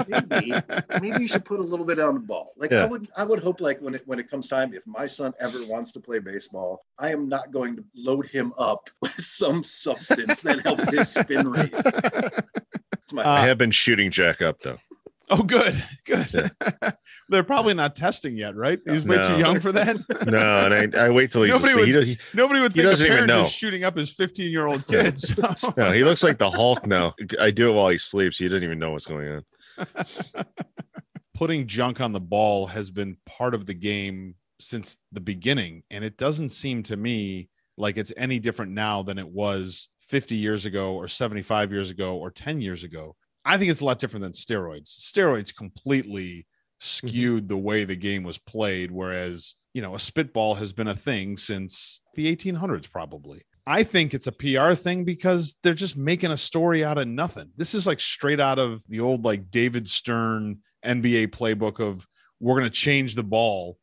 Maybe, (laughs) maybe you should put a little bit on the ball. Like I would I would hope like when it when it comes time, if my son ever wants to play baseball, I am not going to load him up (laughs) with some substance that helps his spin rate. My Uh, I have been shooting Jack up though. oh, good, good. (laughs) They're probably not testing yet, right? He's way No. too young for that. No, and I, I wait till he's Nobody asleep. He would- does, he, Nobody would He think a doesn't even parent know. is shooting up his 15 year old kids. (laughs) no, he looks like the Hulk now. I do it while he sleeps. He doesn't even know what's going on. Putting junk on the ball has been part of the game since the beginning, and it doesn't seem to me like it's any different now than it was 50 years ago, or 75 years ago, or 10 years ago. I think it's a lot different than steroids. Steroids completely skewed the way the game was played, whereas you know a spitball has been a thing since the 1800s, probably. I think it's a PR thing because they're just making a story out of nothing. This is like straight out of the old like David Stern NBA playbook of we're going to change the ball.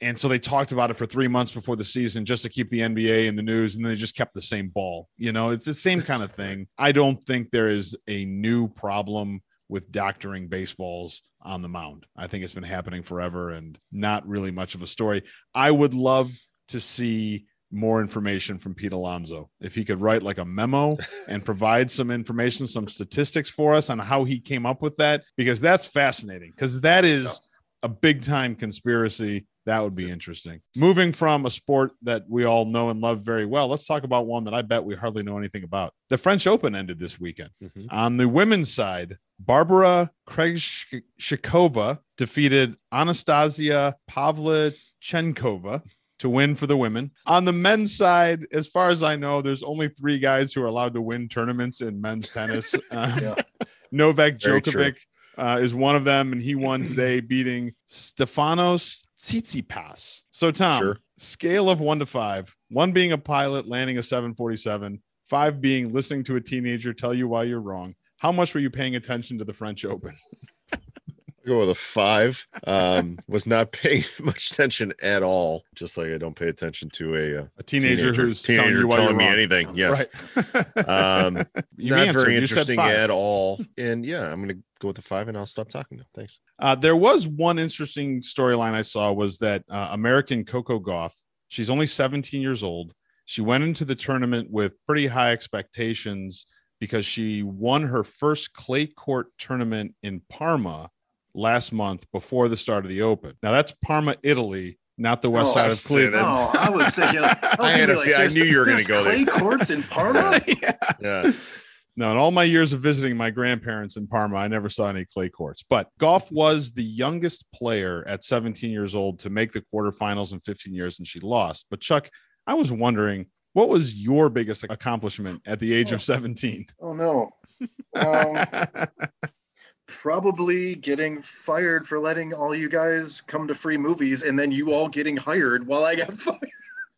And so they talked about it for three months before the season just to keep the NBA in the news, and they just kept the same ball. You know, it's the same kind of (laughs) thing. I don't think there is a new problem with doctoring baseballs on the mound. I think it's been happening forever and not really much of a story. I would love to see more information from Pete Alonso. If he could write like a memo (laughs) and provide some information, some statistics for us on how he came up with that, because that's fascinating. Because that is a big time conspiracy. That would be interesting. Moving from a sport that we all know and love very well, let's talk about one that I bet we hardly know anything about. The French Open ended this weekend. On the women's side, Barbara Krejcikova defeated Anastasia Pavlyuchenkova to win for the women. On the men's side, as far as I know, there's only three guys who are allowed to win tournaments in men's tennis. (laughs) Um, Yeah. Novak Djokovic uh, is one of them, and he won today, beating Stefanos Tsitsipas. So, Tom, Sure. scale of one to five, one being a pilot landing a 747, five being listening to a teenager tell you why you're wrong. How much were you paying attention to the French Open? Go with a five. Um, was not (laughs) paying much attention at all. Just like I don't pay attention to a, uh, A teenager, who's telling teenager you why telling me wrong. anything. Yes. Right. (laughs) Um, You not answered. very interesting at all. (laughs) And yeah, I'm gonna go with the five, and I'll stop talking now. Thanks. Uh, there was one interesting storyline I saw was that uh, American Coco Gauff, she's only 17 years old. She went into the tournament with pretty high expectations because she won her first clay court tournament in Parma last month before the start of the Open. Now that's Parma, Italy, not the west Oh, side of Cleveland. Oh, I was thinking. I, (laughs) was I had a like, I knew you were gonna there's go there. Clay courts in Parma. (laughs) Yeah. Yeah. No, in all my years of visiting my grandparents in Parma, I never saw any clay courts. But Gauff was the youngest player at 17 years old to make the quarterfinals in 15 years, and she lost. But Chuck, I was wondering, what was your biggest accomplishment at the age of 17? Oh no. Um, (laughs) probably getting fired for letting all you guys come to free movies, and then you all getting hired while I got (laughs) fired.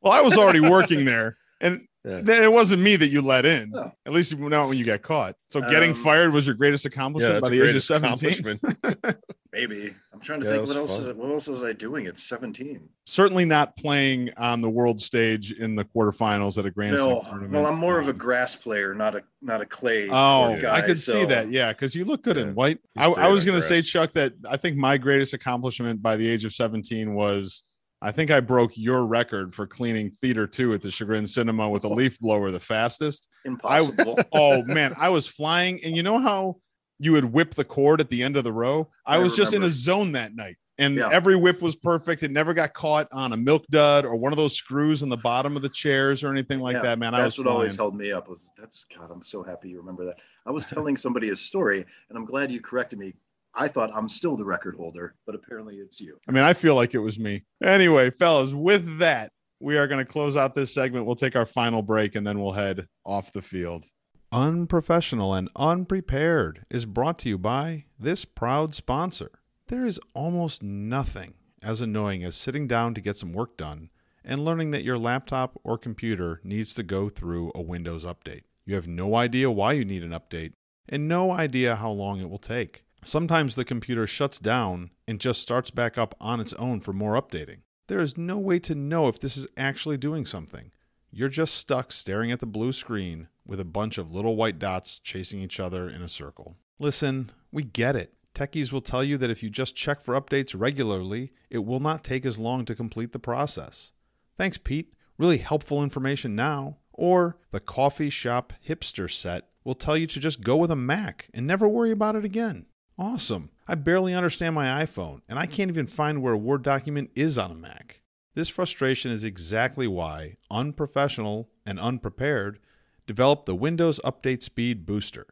well, I was already working there, and (laughs) Yeah. it wasn't me that you let in. Oh. At least not when you got caught. So getting Um, fired was your greatest accomplishment that's by the age of 17. (laughs) accomplishment. Maybe I'm trying to Yeah, think what else. fun. What else was I doing at 17? Certainly not playing on the world stage in the quarterfinals at a Grand Slam No, tournament. well, I'm more of a Um, grass player, not a not a clay. Oh, guy, I could see that. Yeah, because you look good Yeah. in white. I, I was going to say. Chuck, that I think my greatest accomplishment by the age of 17 was I think I broke your record for cleaning theater two at the Chagrin Cinema with a (laughs) leaf blower the fastest. Impossible. (laughs) Oh, man, I was flying. And you know how you would whip the cord at the end of the row? I, I was just in a zone that night. And Yeah. every whip was perfect. It never got caught on a milk dud or one of those screws on the bottom of the chairs or anything like Yeah, that, man. I was That's what always held me up. Was that's God? I'm so happy you remember that. I was telling somebody a story, and I'm glad you corrected me. I thought I'm still the record holder, but apparently it's you. I mean, I feel like it was me. Anyway, fellas, with that, we are going to close out this segment. We'll take our final break and then we'll head off the field. Unprofessional and Unprepared is brought to you by this proud sponsor. There is almost nothing as annoying as sitting down to get some work done and learning that your laptop or computer needs to go through a Windows update. You have no idea why you need an update and no idea how long it will take. Sometimes the computer shuts down and just starts back up on its own for more updating. There is no way to know if this is actually doing something. You're just stuck staring at the blue screen with a bunch of little white dots chasing each other in a circle. Listen, we get it. Techies will tell you that if you just check for updates regularly, it will not take as long to complete the process. Thanks, Pete. Really helpful information now. Or the coffee shop hipster set will tell you to just go with a Mac and never worry about it again. Awesome. I barely understand my iPhone, and I can't even find where a Word document is on a Mac. This frustration is exactly why Unprofessional and Unprepared developed the Windows Update Speed Booster,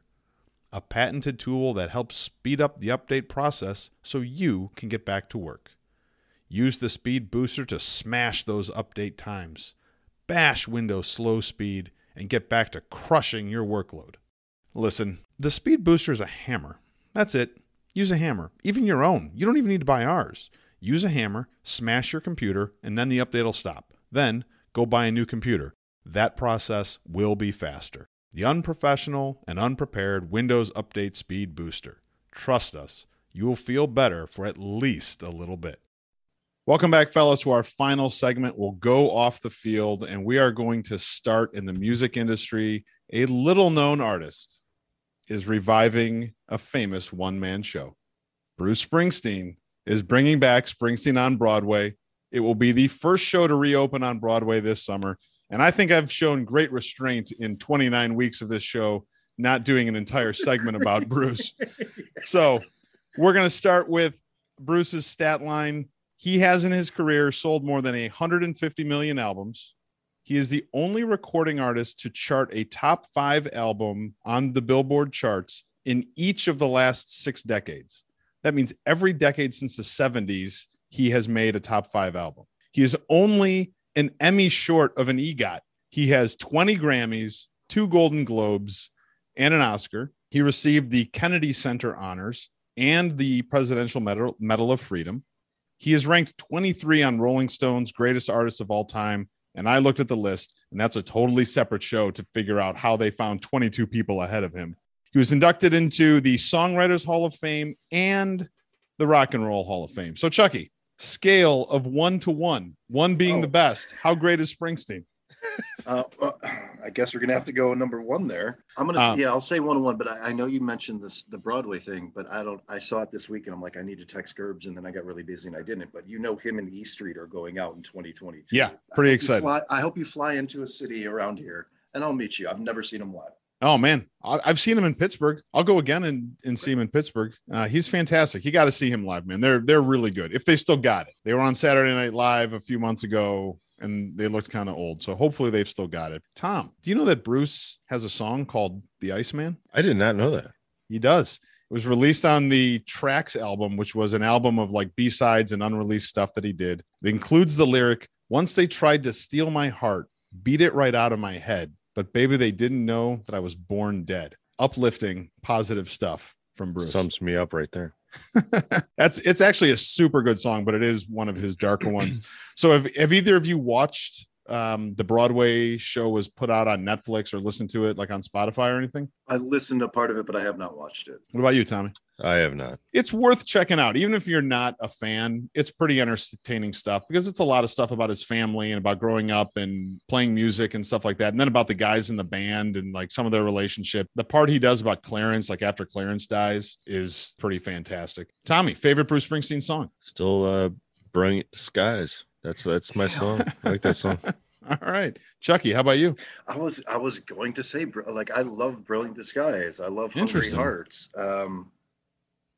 a patented tool that helps speed up the update process so you can get back to work. Use the Speed Booster to smash those update times, bash Windows slow speed, and get back to crushing your workload. Listen, the Speed Booster is a hammer. That's it. Use a hammer, even your own. You don't even need to buy ours. Use a hammer, smash your computer, and then the update will stop. Then go buy a new computer. That process will be faster. The unprofessional and unprepared Windows Update Speed Booster. Trust us, you will feel better for at least a little bit. Welcome back, fellas, to our final segment. We'll go off the field and we are going to start in the music industry. A little known artist is reviving a famous one man show. Bruce Springsteen is bringing back Springsteen on Broadway. It will be the first show to reopen on Broadway this summer. And I think I've shown great restraint in 29 weeks of this show, not doing an entire segment about (laughs) Bruce. So we're going to start with Bruce's stat line. He has in his career sold more than 150 million albums. He is the only recording artist to chart a top five album on the Billboard charts in each of the last six decades. That means every decade since the 70s, he has made a top five album. He is only an Emmy short of an EGOT. He has 20 Grammys, two Golden Globes, and an Oscar. He received the Kennedy Center honors and the Presidential Medal, Medal of Freedom. He is ranked 23 on Rolling Stone's greatest artists of all time. And I looked at the list, and that's a totally separate show to figure out how they found 22 people ahead of him. He was inducted into the Songwriters Hall of Fame and the Rock and Roll Hall of Fame. So, Chucky, scale of one to one, one being Oh. the best. How great is Springsteen? Uh, well, I guess we're gonna have to go number one there. I'm gonna, Um, yeah, I'll say one on one, but I, I know you mentioned this the Broadway thing, but I don't. I saw it this week, and I'm like, I need to text Gerbs, and then I got really busy and I didn't. But you know, him and E Street are going out in 2022. Yeah, pretty you excited. fly- I hope you fly into a city around here, and I'll meet you. I've never seen him live. Oh man, I- I've seen him in Pittsburgh. I'll go again and, and see him in Pittsburgh. Uh, he's fantastic. You got to see him live, man. They're they're really good. If they still got it, they were on Saturday Night Live a few months ago, and they looked kind of old. So hopefully they've still got it. Tom, do you know that Bruce has a song called "The Iceman"? I did not know that. He does. It was released on the Tracks album, which was an album of like B sides and unreleased stuff that he did. It includes the lyric Once they tried to steal my heart, beat it right out of my head. But baby, they didn't know that I was born dead. Uplifting, positive stuff from Bruce. Sums me up right there. (laughs) That's it's actually a super good song, but it is one of his darker ones. (clears throat) So have, have either of you watched um, the Broadway show was put out on Netflix or listened to it like on Spotify or anything? I listened to part of it, but I have not watched it. What about you, Tommy? I have not. it's worth checking out even if you're not a fan it's pretty entertaining stuff because it's a lot of stuff about his family and about growing up and playing music and stuff like that and then about the guys in the band and like some of their relationship the part he does about clarence like after clarence dies is pretty fantastic tommy favorite bruce springsteen song Still uh Brilliant Disguise. That's that's my song. I like that song. (laughs) all right chucky how about you I was I was going to say like I love Brilliant Disguise. I love Hungry Interesting. Hearts. Um,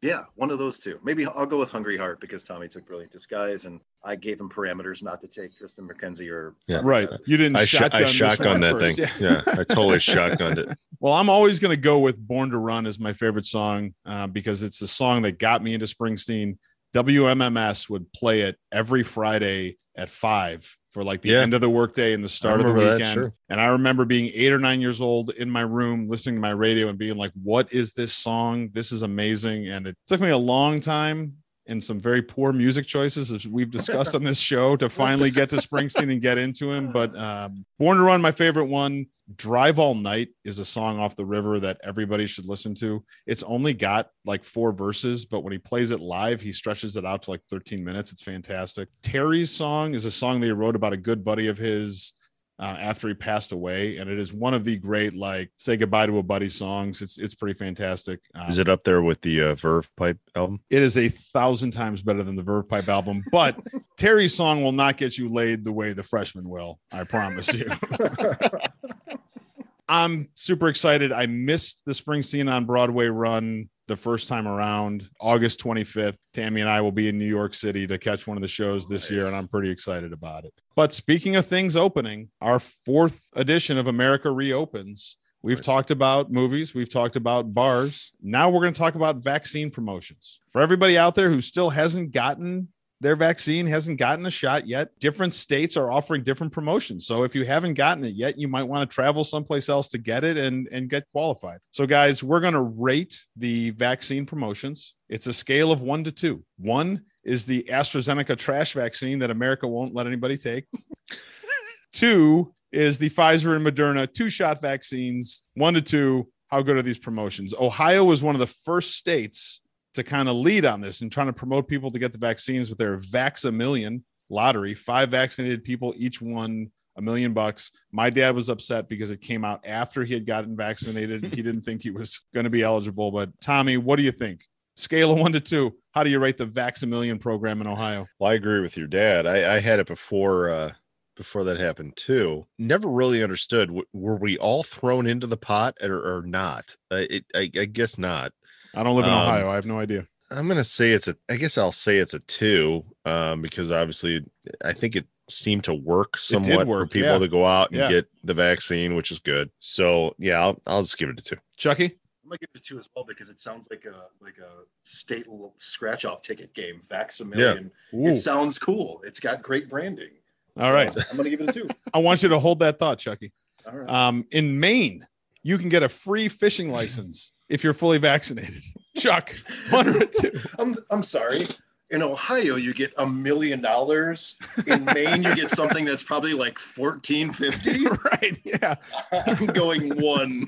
yeah, one of those two. Maybe I'll go with Hungry Heart because Tommy took Brilliant Disguise, and I gave him parameters not to take Tristan McKenzie or Yeah. right you didn't I, sh- I this shotgunned that first. thing. Yeah. Yeah. I totally (laughs) shotgunned it. Well, I'm always going to go with Born to Run as my favorite song uh, because it's the song that got me into Springsteen. WMMS would play it every Friday at five for like the Yeah. end of the workday and the start of the remember that, weekend. sure. And I remember being eight or nine years old in my room listening to my radio and being like, what is this song? This is amazing. And it took me a long time and some very poor music choices, as we've discussed on this (laughs) show, to finally get to Springsteen and get into him. But um, Born to Run, my favorite one. Drive All Night is a song off the river that everybody should listen to. It's only got like four verses, but when he plays it live, he stretches it out to like 13 minutes. It's fantastic. Terry's song is a song that he wrote about a good buddy of his uh, after he passed away, and it is one of the great like "Say Goodbye to a Buddy" songs. It's it's pretty fantastic. Um, Is it up there with the uh, Verve Pipe album? it is a thousand times better than the Verve Pipe album, but (laughs) Terry's song will not get you laid the way the freshman will. I promise you. (laughs) I'm super excited. I missed the Springsteen on Broadway run the first time around, August 25th. Tammy and I will be in New York City to catch one of the shows this year, and I'm pretty excited about it. But speaking of things opening, our fourth edition of America Reopens. We've Nice. talked about movies, we've talked about bars. Now we're going to talk about vaccine promotions. For everybody out there who still hasn't gotten their vaccine, hasn't gotten a shot yet, different states are offering different promotions. So if you haven't gotten it yet, you might want to travel someplace else to get it and, and get qualified. So, guys, we're going to rate the vaccine promotions. It's a scale of one to two. One is the AstraZeneca trash vaccine that America won't let anybody take. (laughs) two is the Pfizer and Moderna two shot vaccines. One to two. How good are these promotions? Ohio was one of the first states to kind of lead on this and trying to promote people to get the vaccines with their Vax a Million lottery. Five vaccinated people each won a million bucks. My dad was upset because it came out after he had gotten vaccinated. (laughs) he didn't think he was going to be eligible. But Tommy, what do you think? Scale of one to two. How do you rate the Vax a Million program in Ohio? Well, I agree with your dad. I, I had it before uh before that happened too. Never really understood. W- were we all thrown into the pot or, or not? Uh, it, I, I guess not. I don't live in Um, Ohio. I have no idea. I'm gonna say it's a. I guess I'll say it's a two, um, because obviously I think it seemed to work somewhat work, for people yeah. to go out and Yeah. get the vaccine, which is good. So yeah, I'll, I'll just give it a two. Chucky? I'm gonna give it a two as well because it sounds like a like a state scratch off ticket game. Vax a million. Ooh. It sounds cool. It's got great branding. All right. So I'm gonna give it a two. (laughs) I want you to hold that thought, Chucky. All right. Um, in Maine, you can get a free fishing license if you're fully vaccinated. (laughs) Chuck, one or two. I'm I'm sorry. In Ohio, you get a million dollars. In Maine, you get something that's probably like fourteen fifty. (laughs) right. Yeah. I'm going one.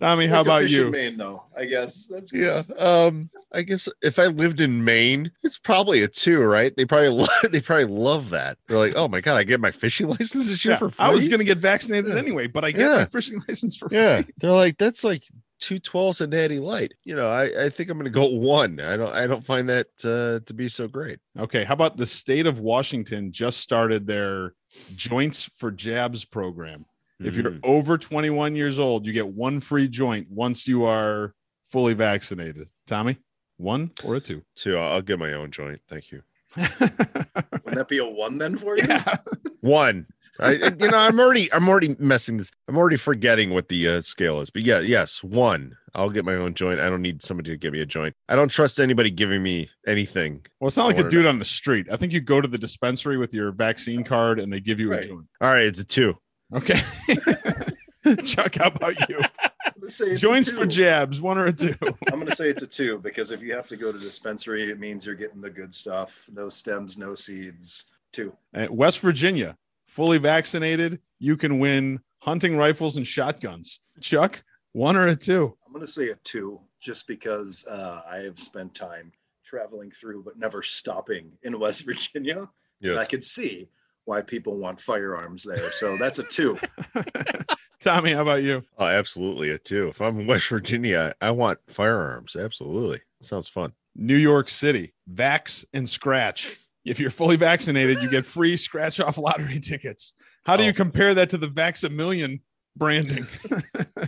Tommy, how Like about you? Maine, though. I guess that's Yeah. Um. I guess if I lived in Maine, it's probably a two, right? They probably lo- (laughs) they probably love that. They're like, oh my god, I get my fishing license this year Yeah, for free. I was going to get vaccinated anyway, but I get my fishing license for Yeah, free. they're like that's like two twelves and natty light. You know, I I think I'm gonna go (laughs) one. I don't I don't find that uh, to be so great. Okay. How about the state of Washington just started their Joints for Jabs program? If you're Mhm. over 21 years old, you get one free joint once you are fully vaccinated. Tommy, one or a two? two, I'll, I'll get my own joint. Thank you. Wouldn't that be a one then for you? (laughs) yeah. One. I, you know, I'm already, I'm already messing this. I'm already forgetting what the uh, scale is. But yeah, yes, one. I'll get my own joint. I don't need somebody to give me a joint. I don't trust anybody giving me anything. Well, it's not like a dude on the street. I think you go to the dispensary with your vaccine card and they give you a joint. All right, it's a two. Okay. (laughs) Chuck, how about you? I'm say it's a Joints for jabs, one or a two. (laughs) I'm gonna say it's a two because if you have to go to dispensary, it means you're getting the good stuff. No stems, no seeds. Two. At West Virginia, fully vaccinated, you can win hunting rifles and shotguns. Chuck, one or a two? I'm gonna say a two just because uh, I have spent time traveling through but never stopping in West Virginia. And I Yes. could see why people want firearms there. So that's a two. (laughs) (laughs) Tommy, how about you? Oh, absolutely a two. If I'm in West Virginia, I want firearms. Absolutely. Sounds fun. New York City, Vax and Scratch. If you're fully vaccinated, you get free scratch off lottery tickets. How do you Oh. compare that to the Vax a Million branding? (laughs)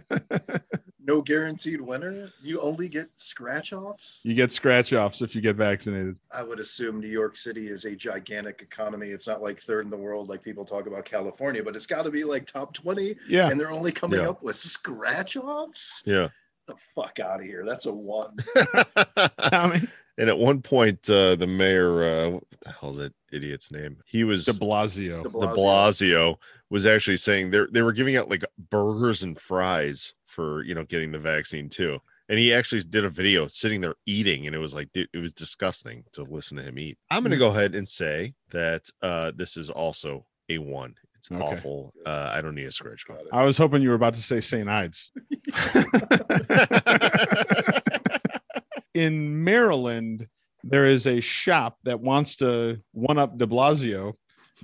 No guaranteed winner. You only get scratch offs. you get scratch offs if you get vaccinated. I would assume New York City is a gigantic economy. It's not like third in the world like people talk about California, but it's got to be like top 20 Yeah. and they're only coming Yeah. up with scratch offs. Yeah. The fuck out of here. That's a one. (laughs) (laughs) Tommy and at one point, uh, the mayor, uh, what the hell's that idiot's name? He was de Blasio. De de Blasio was actually saying they they were giving out like burgers and fries for you know getting the vaccine too. And he actually did a video sitting there eating, and it was like it was disgusting to listen to him eat. I'm going to go ahead and say that uh, this is also a one. It's It's Okay. awful. Uh, I don't need a scratch Got it. I was hoping you were about to say St. Ides. (laughs) (laughs) In Maryland, there is a shop that wants to one up de Blasio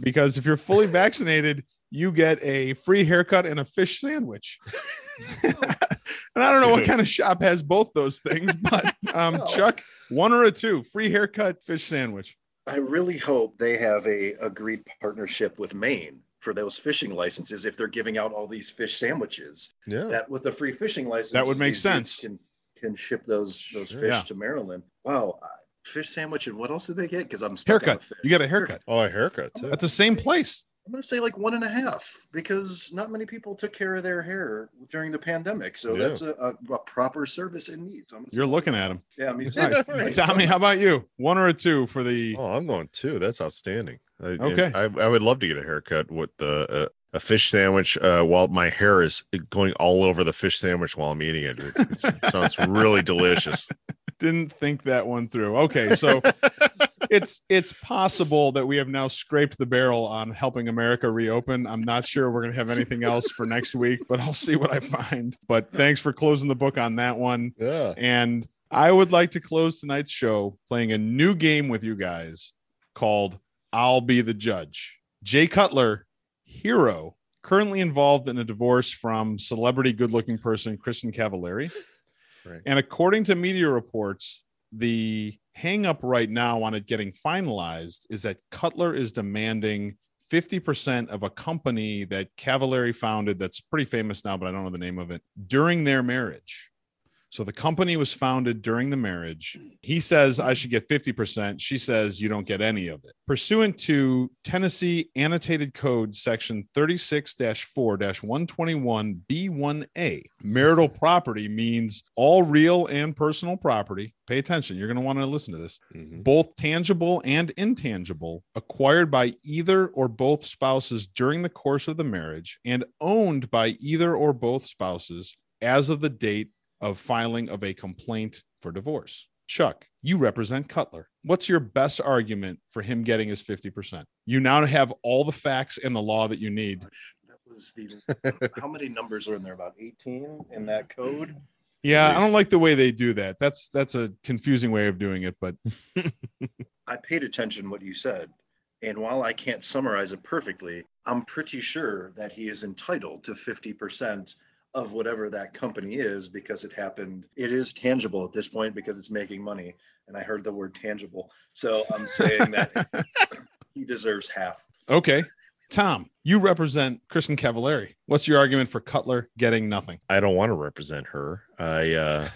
because if you're fully (laughs) vaccinated, you get a free haircut and a fish sandwich. (laughs) and I don't know what kind of shop has both those things, (laughs) but um, Oh. Chuck, one or a two, free haircut, fish sandwich. I really hope they have a agreed partnership with Maine for those fishing licenses if they're giving out all these fish sandwiches. yeah. That with the free fishing license, That would make sense. Can can ship those those Sure. fish Yeah. to Maryland. Wow, uh, fish sandwich and what else did they get? Because I'm stuck on Haircut. fish. You got a haircut Oh, a haircut too. at the same place. I'm gonna say like one and a half because not many people took care of their hair during the pandemic. So Yeah. that's a, a, a proper service in need. So I'm gonna say You're looking and at him. Yeah, me too. All right. Right. Tommy, how about you? One or a two for the Oh, I'm going two. That's outstanding. I, Okay. I, I would love to get a haircut with the uh, a fish sandwich uh, while my hair is going all over the fish sandwich while I'm eating it. It, it sounds really delicious. (laughs) didn't think that one through. Okay, so (laughs) it's it's possible that we have now scraped the barrel on helping America reopen. I'm not sure we're gonna have anything else for next (laughs) week, but I'll see what I find. But thanks for closing the book on that one. Yeah. And I would like to close tonight's show playing a new game with you guys called I'll Be the Judge. Jay Cutler, hero, currently involved in a divorce from celebrity good looking person Kristin Cavallari. (laughs) Right. And according to media reports, the hang up right now on it getting finalized is that Cutler is demanding 50% of a company that Cavallari founded that's pretty famous now, but I don't know the name of it during their marriage. So the company was founded during the marriage. He says I should get 50%. She says you don't get any of it. Pursuant to Tennessee Annotated Code section 36 4 121 B1A, marital property means all real and personal property. Pay attention. You're going to want to listen to this Mhm. both tangible and intangible, acquired by either or both spouses during the course of the marriage and owned by either or both spouses as of the date of filing of a complaint for divorce. Chuck, you represent Cutler. What's your best argument for him getting his 50%? You now have all the facts and the law that you need. That was the how many numbers are in there? About 18 in that code. Yeah, I don't like the way they do that. That's that's a confusing way of doing it, but (laughs) I paid attention to what you said. And while I can't summarize it perfectly, I'm pretty sure that he is entitled to 50% of whatever that company is because it happened. It is tangible at this point because it's making money. And I heard the word tangible. So I'm saying that (laughs) he deserves half. okay. Tom, you represent Kristin Cavallari. What's your argument for Cutler getting nothing? I don't want to represent her. I uh,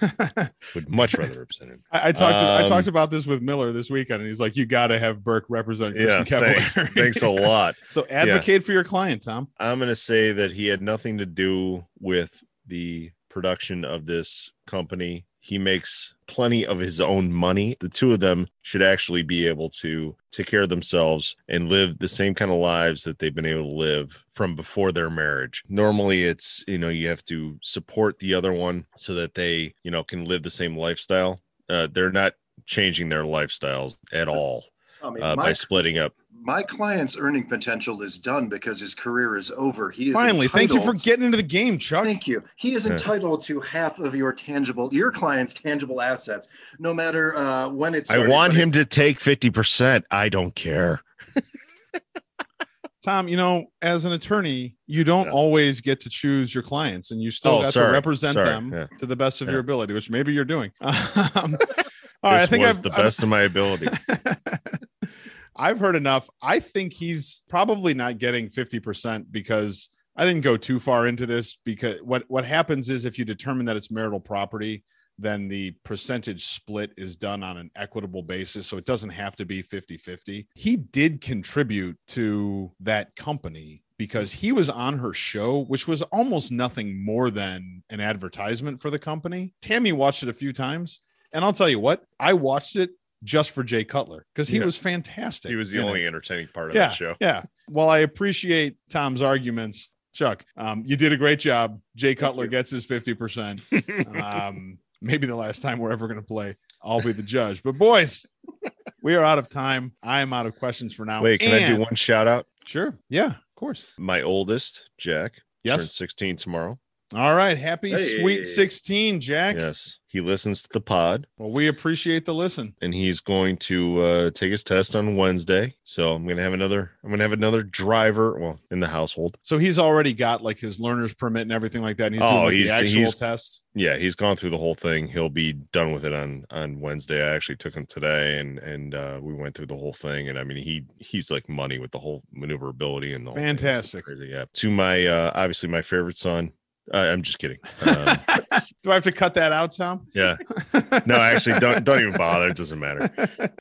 (laughs) would much rather represent him. I talked to, I Um, talked about this with Miller this weekend, and he's like, "You got to have Burke represent Kristin thanks. Cavallari." (laughs) Thanks a lot. (laughs) so advocate for your client, Tom. I'm going to say that he had nothing to do with the production of this company. He makes plenty of his own money. The two of them should actually be able to take care of themselves and live the same kind of lives that they've been able to live from before their marriage. Normally it's, you know, you have to support the other one so that they, you know, can live the same lifestyle. Uh, they're not changing their lifestyles at all I mean, uh, my, by splitting up. My client's earning potential is done because his career is over. He is Finally, thank you for getting into the game, Chuck. Thank you. He is Yeah. entitled to half of your tangible, your client's tangible assets, no matter uh, when it's. I want him to take 50%. I don't care. (laughs) Tom, you know, as an attorney, you don't Yeah. always get to choose your clients, and you still Oh, got to represent Sorry. them Yeah. to the best of Yeah. your ability, which maybe you're doing. (laughs) Um, (laughs) all right, I this think was I've, the I've- best of my ability. I've heard enough. I think he's probably not getting 50% because I didn't go too far into this because what what happens is if you determine that it's marital property, then the percentage split is done on an equitable basis so it doesn't have to be 50-50. He did contribute to that company because he was on her show which was almost nothing more than an advertisement for the company. Tammy watched it a few times and I'll tell you what, I watched it just for Jay Cutler because he Yeah. was fantastic. He was the in it. only entertaining part of yeah, that show. Yeah. While I appreciate Tom's arguments, Chuck, um, you did a great job. Jay Cutler gets his 50%. (laughs) Um, maybe the last time we're ever going to play, I'll be the judge. But boys, we are out of time. I am out of questions for now. Wait, can I do one shout out? Sure. Yeah. Of course. My oldest, Jack, Yes. turns 16 tomorrow. All right. Happy Hey. sweet 16, Jack. Yes, he listens to the pod, Well, we appreciate the listen. and he's going to uh, take his test on Wednesday. So I'm gonna have another. I'm gonna have another driver. Well, in the household. So he's already got like his learner's permit and everything like that. And he's Oh, doing like, he's- the actual he's- test. Yeah, he's gone through the whole thing. He'll be done with it on on Wednesday. I actually took him today, and and uh, we went through the whole thing. And I mean, he he's like money with the whole maneuverability and the whole thing. Fantastic. crazy. Yeah. To my uh, obviously my favorite son. Uh, I'm just kidding. (laughs) Um, Do I have to cut that out, Tom? yeah. No, actually, don't don't even bother. It doesn't matter.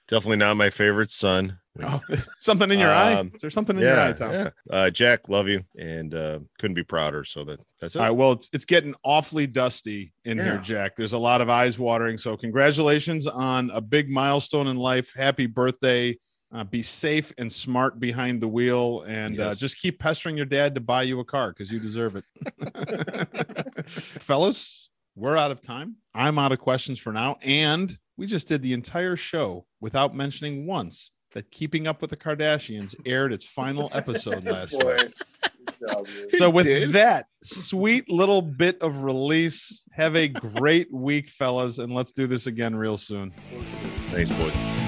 Definitely not my favorite son. Oh, (laughs) something in your eye? Um, Is there something in your eye, Tom? yeah. Uh, Jack, love you, and uh, couldn't be prouder. So that that's it. All right. Well, it's it's getting awfully dusty in here, Jack. There's a lot of eyes watering. So congratulations on a big milestone in life. Happy birthday. Uh, be safe and smart behind the wheel, and uh, just keep pestering your dad to buy you a car because you deserve it. (laughs) Fellas, we're out of time. I'm out of questions for now, and we just did the entire show without mentioning once that Keeping Up with the Kardashians aired its final (laughs) episode last week. Boy, good job, you. So with did. that sweet little bit of release, have a great week, fellas, and let's do this again real soon. Thanks, boy.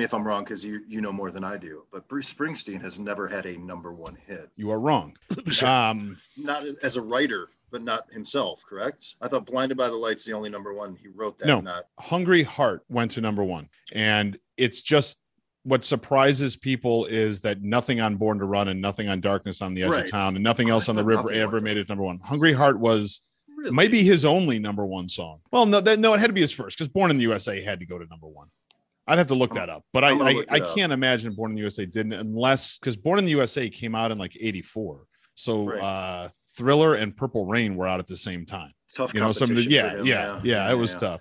Me if I'm wrong because you you know more than I do. But Bruce Springsteen has never had a number one hit. You are wrong. (laughs) Um, Not as, as a writer, but not himself. Correct? I thought "Blinded by the Lights" the only number one. He wrote that. No. Not Hungry Heart went to number one, and it's just what surprises people is that nothing on Born to Run and nothing on Darkness on the Edge Right. of Town and nothing else I on the (laughs) river ever made it number one. Hungry Heart was really. maybe his only number one song. Well, no, that, no, it had to be his first because Born in the USA had to go to number one. I'd have to look that up, but I I'm I, I up. can't imagine Born in the USA didn't unless because Born in the USA came out in like '84, so Right. uh, Thriller and Purple Rain were out at the same time. tough. You know, some of the yeah, him, yeah, yeah, it was yeah. tough.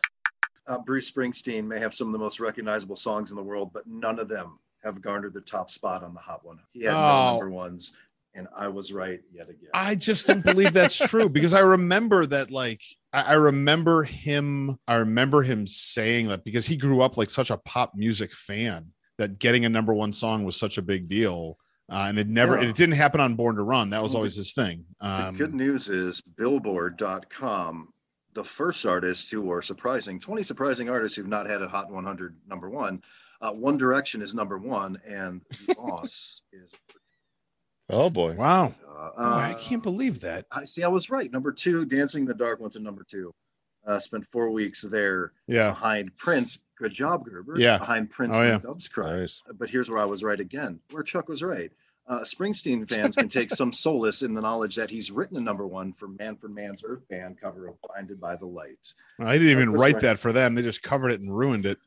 Uh, Bruce Springsteen may have some of the most recognizable songs in the world, but none of them have garnered the top spot on the Hot One. He had Oh. no number ones, and I was right yet again. I just don't believe that's true because I remember that like I, I remember him I remember him saying that because he grew up like such a pop music fan that getting a number one song was such a big deal. Uh, and it never Yeah. it didn't happen on Born to Run. That was always his thing. the Um, good news is Billboard.com. The first artists who are surprising, 20 surprising artists who've not had a Hot 100 number one. Uh, one Direction is number one, and the Loss (laughs) is. Oh boy. wow. Uh, Oh, I can't believe that. I see. I was right. Number two, Dancing in the Dark went to number two. Uh, spent four weeks there Yeah. behind Prince. Good job, Gerber. Yeah. Behind Prince Oh, and yeah. Doves Cry. Nice. But here's where I was right again, where Chuck was right. Uh, Springsteen fans can take some solace in the knowledge that he's written a number one for Manfred Mann's Earth Band cover of Blinded by the Lights. I didn't even write right. that for them. They just covered it and ruined it.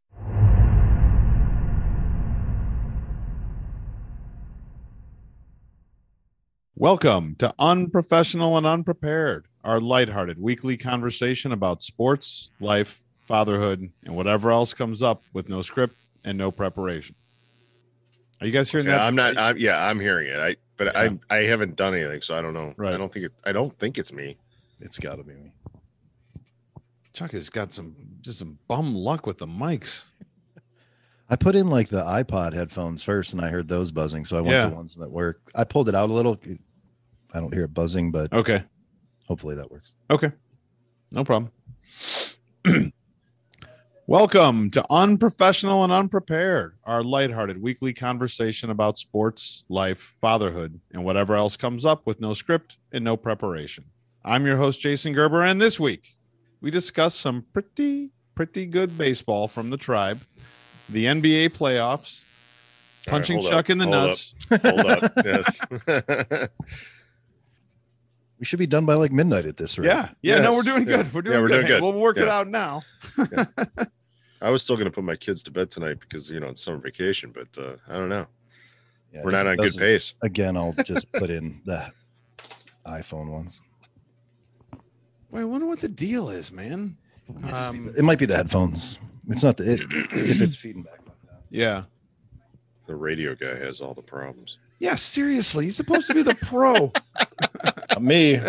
Welcome to Unprofessional and Unprepared, our lighthearted weekly conversation about sports, life, fatherhood, and whatever else comes up with no script and no preparation. Are you guys hearing Yeah, that? I'm not. I'm, yeah, I'm hearing it. I but Yeah. I I haven't done anything, so I don't know. Right. I don't think it. I don't think it's me. It's got to be me. Chuck has got some just some bum luck with the mics. I put in like the iPod headphones first, and I heard those buzzing, so I went Yeah. to ones that work. I pulled it out a little. I don't hear it buzzing, but Okay. hopefully that works. Okay. No problem. (clears throat) Welcome to Unprofessional and Unprepared, our lighthearted weekly conversation about sports, life, fatherhood, and whatever else comes up with no script and no preparation. I'm your host, Jason Gerber, and this week we discuss some pretty, pretty good baseball from the tribe, the NBA playoffs, punching hold Chuck up, in the hold up, nuts. Hold up. (laughs) Yes. (laughs) We should be done by like midnight at this rate. Yeah. Yeah. No, we're doing Yeah. good. We're doing, Yeah, we're good. doing good. We'll work it out now. I was still going to put my kids to bed tonight because you know it's summer vacation, but uh, I don't know. Yeah, We're not on good pace. Again, I'll just (laughs) put in the iPhone ones. Wait, I wonder what the deal is, man. It might, just be Um, the- it might be the headphones. It's not the it, if it's feeding back like that. Yeah. The radio guy has all the problems. Yeah, seriously. He's supposed to be the pro. (laughs) Not me.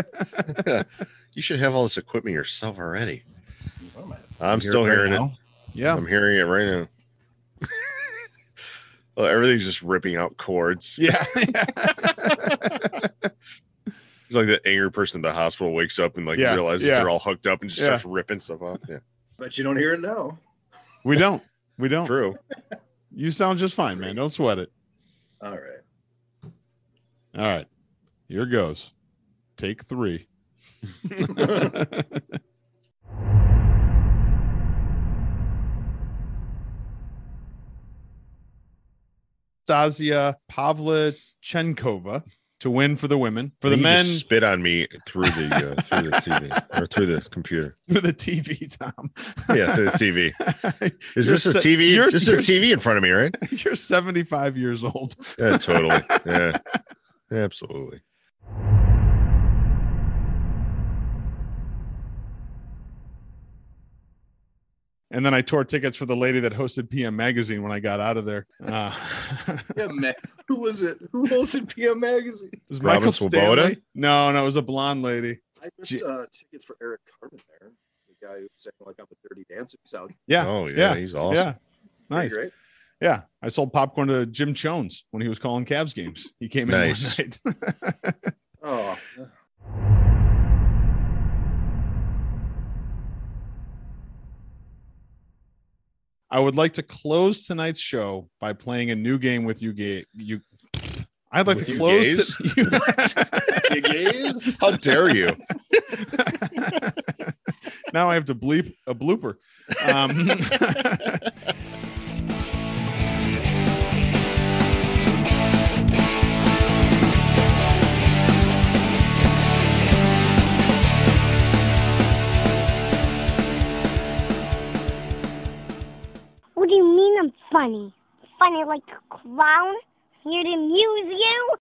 (laughs) you should have all this equipment yourself already. What am I- I'm Hear still right hearing it. Yeah. I'm hearing it right now. (laughs) well, everything's just ripping out cords. Yeah. (laughs) It's like the angry person at the hospital wakes up and like Yeah, realizes yeah. they're all hooked up and just Yeah. starts ripping stuff off. Yeah, But you don't hear it now. we don't. We don't. true. You sound just fine, man. Don't sweat it. All right. All right. Here goes. Take three. (laughs) Stasia Pavlyuchenkova to win for the women. For the You men, just spit on me through the uh, through the TV or through the computer. (laughs) Through the TV, Tom. Yeah, through the TV. (laughs) Is You're this a TV? you're- This is a TV in front of me, right? You're 75 years old. Yeah, totally. Yeah, absolutely. And then I tore tickets for the lady that hosted PM Magazine when I got out of there. Uh, (laughs) Yeah, man. Who was it? Who hosted PM Magazine? it was Robin Michael Swoboda? No, no, it was a blonde lady. I Gee. put uh, tickets for Eric Carmen there. The guy who sang like up a Dirty Dancing sound. Yeah. Oh yeah, yeah, he's awesome. Yeah. Nice. Great. Yeah. I sold popcorn to Jim Jones when he was calling Cavs games. He came in Nice. one night. (laughs) Oh, I would like to close tonight's show by playing a new game with you. Gay, you. I'd like With to you close. gays? to- (laughs) you gays? How dare you? (laughs) now I have to bleep a blooper. Um, (laughs) What do you mean I'm funny? Funny like a clown? Here to amuse you?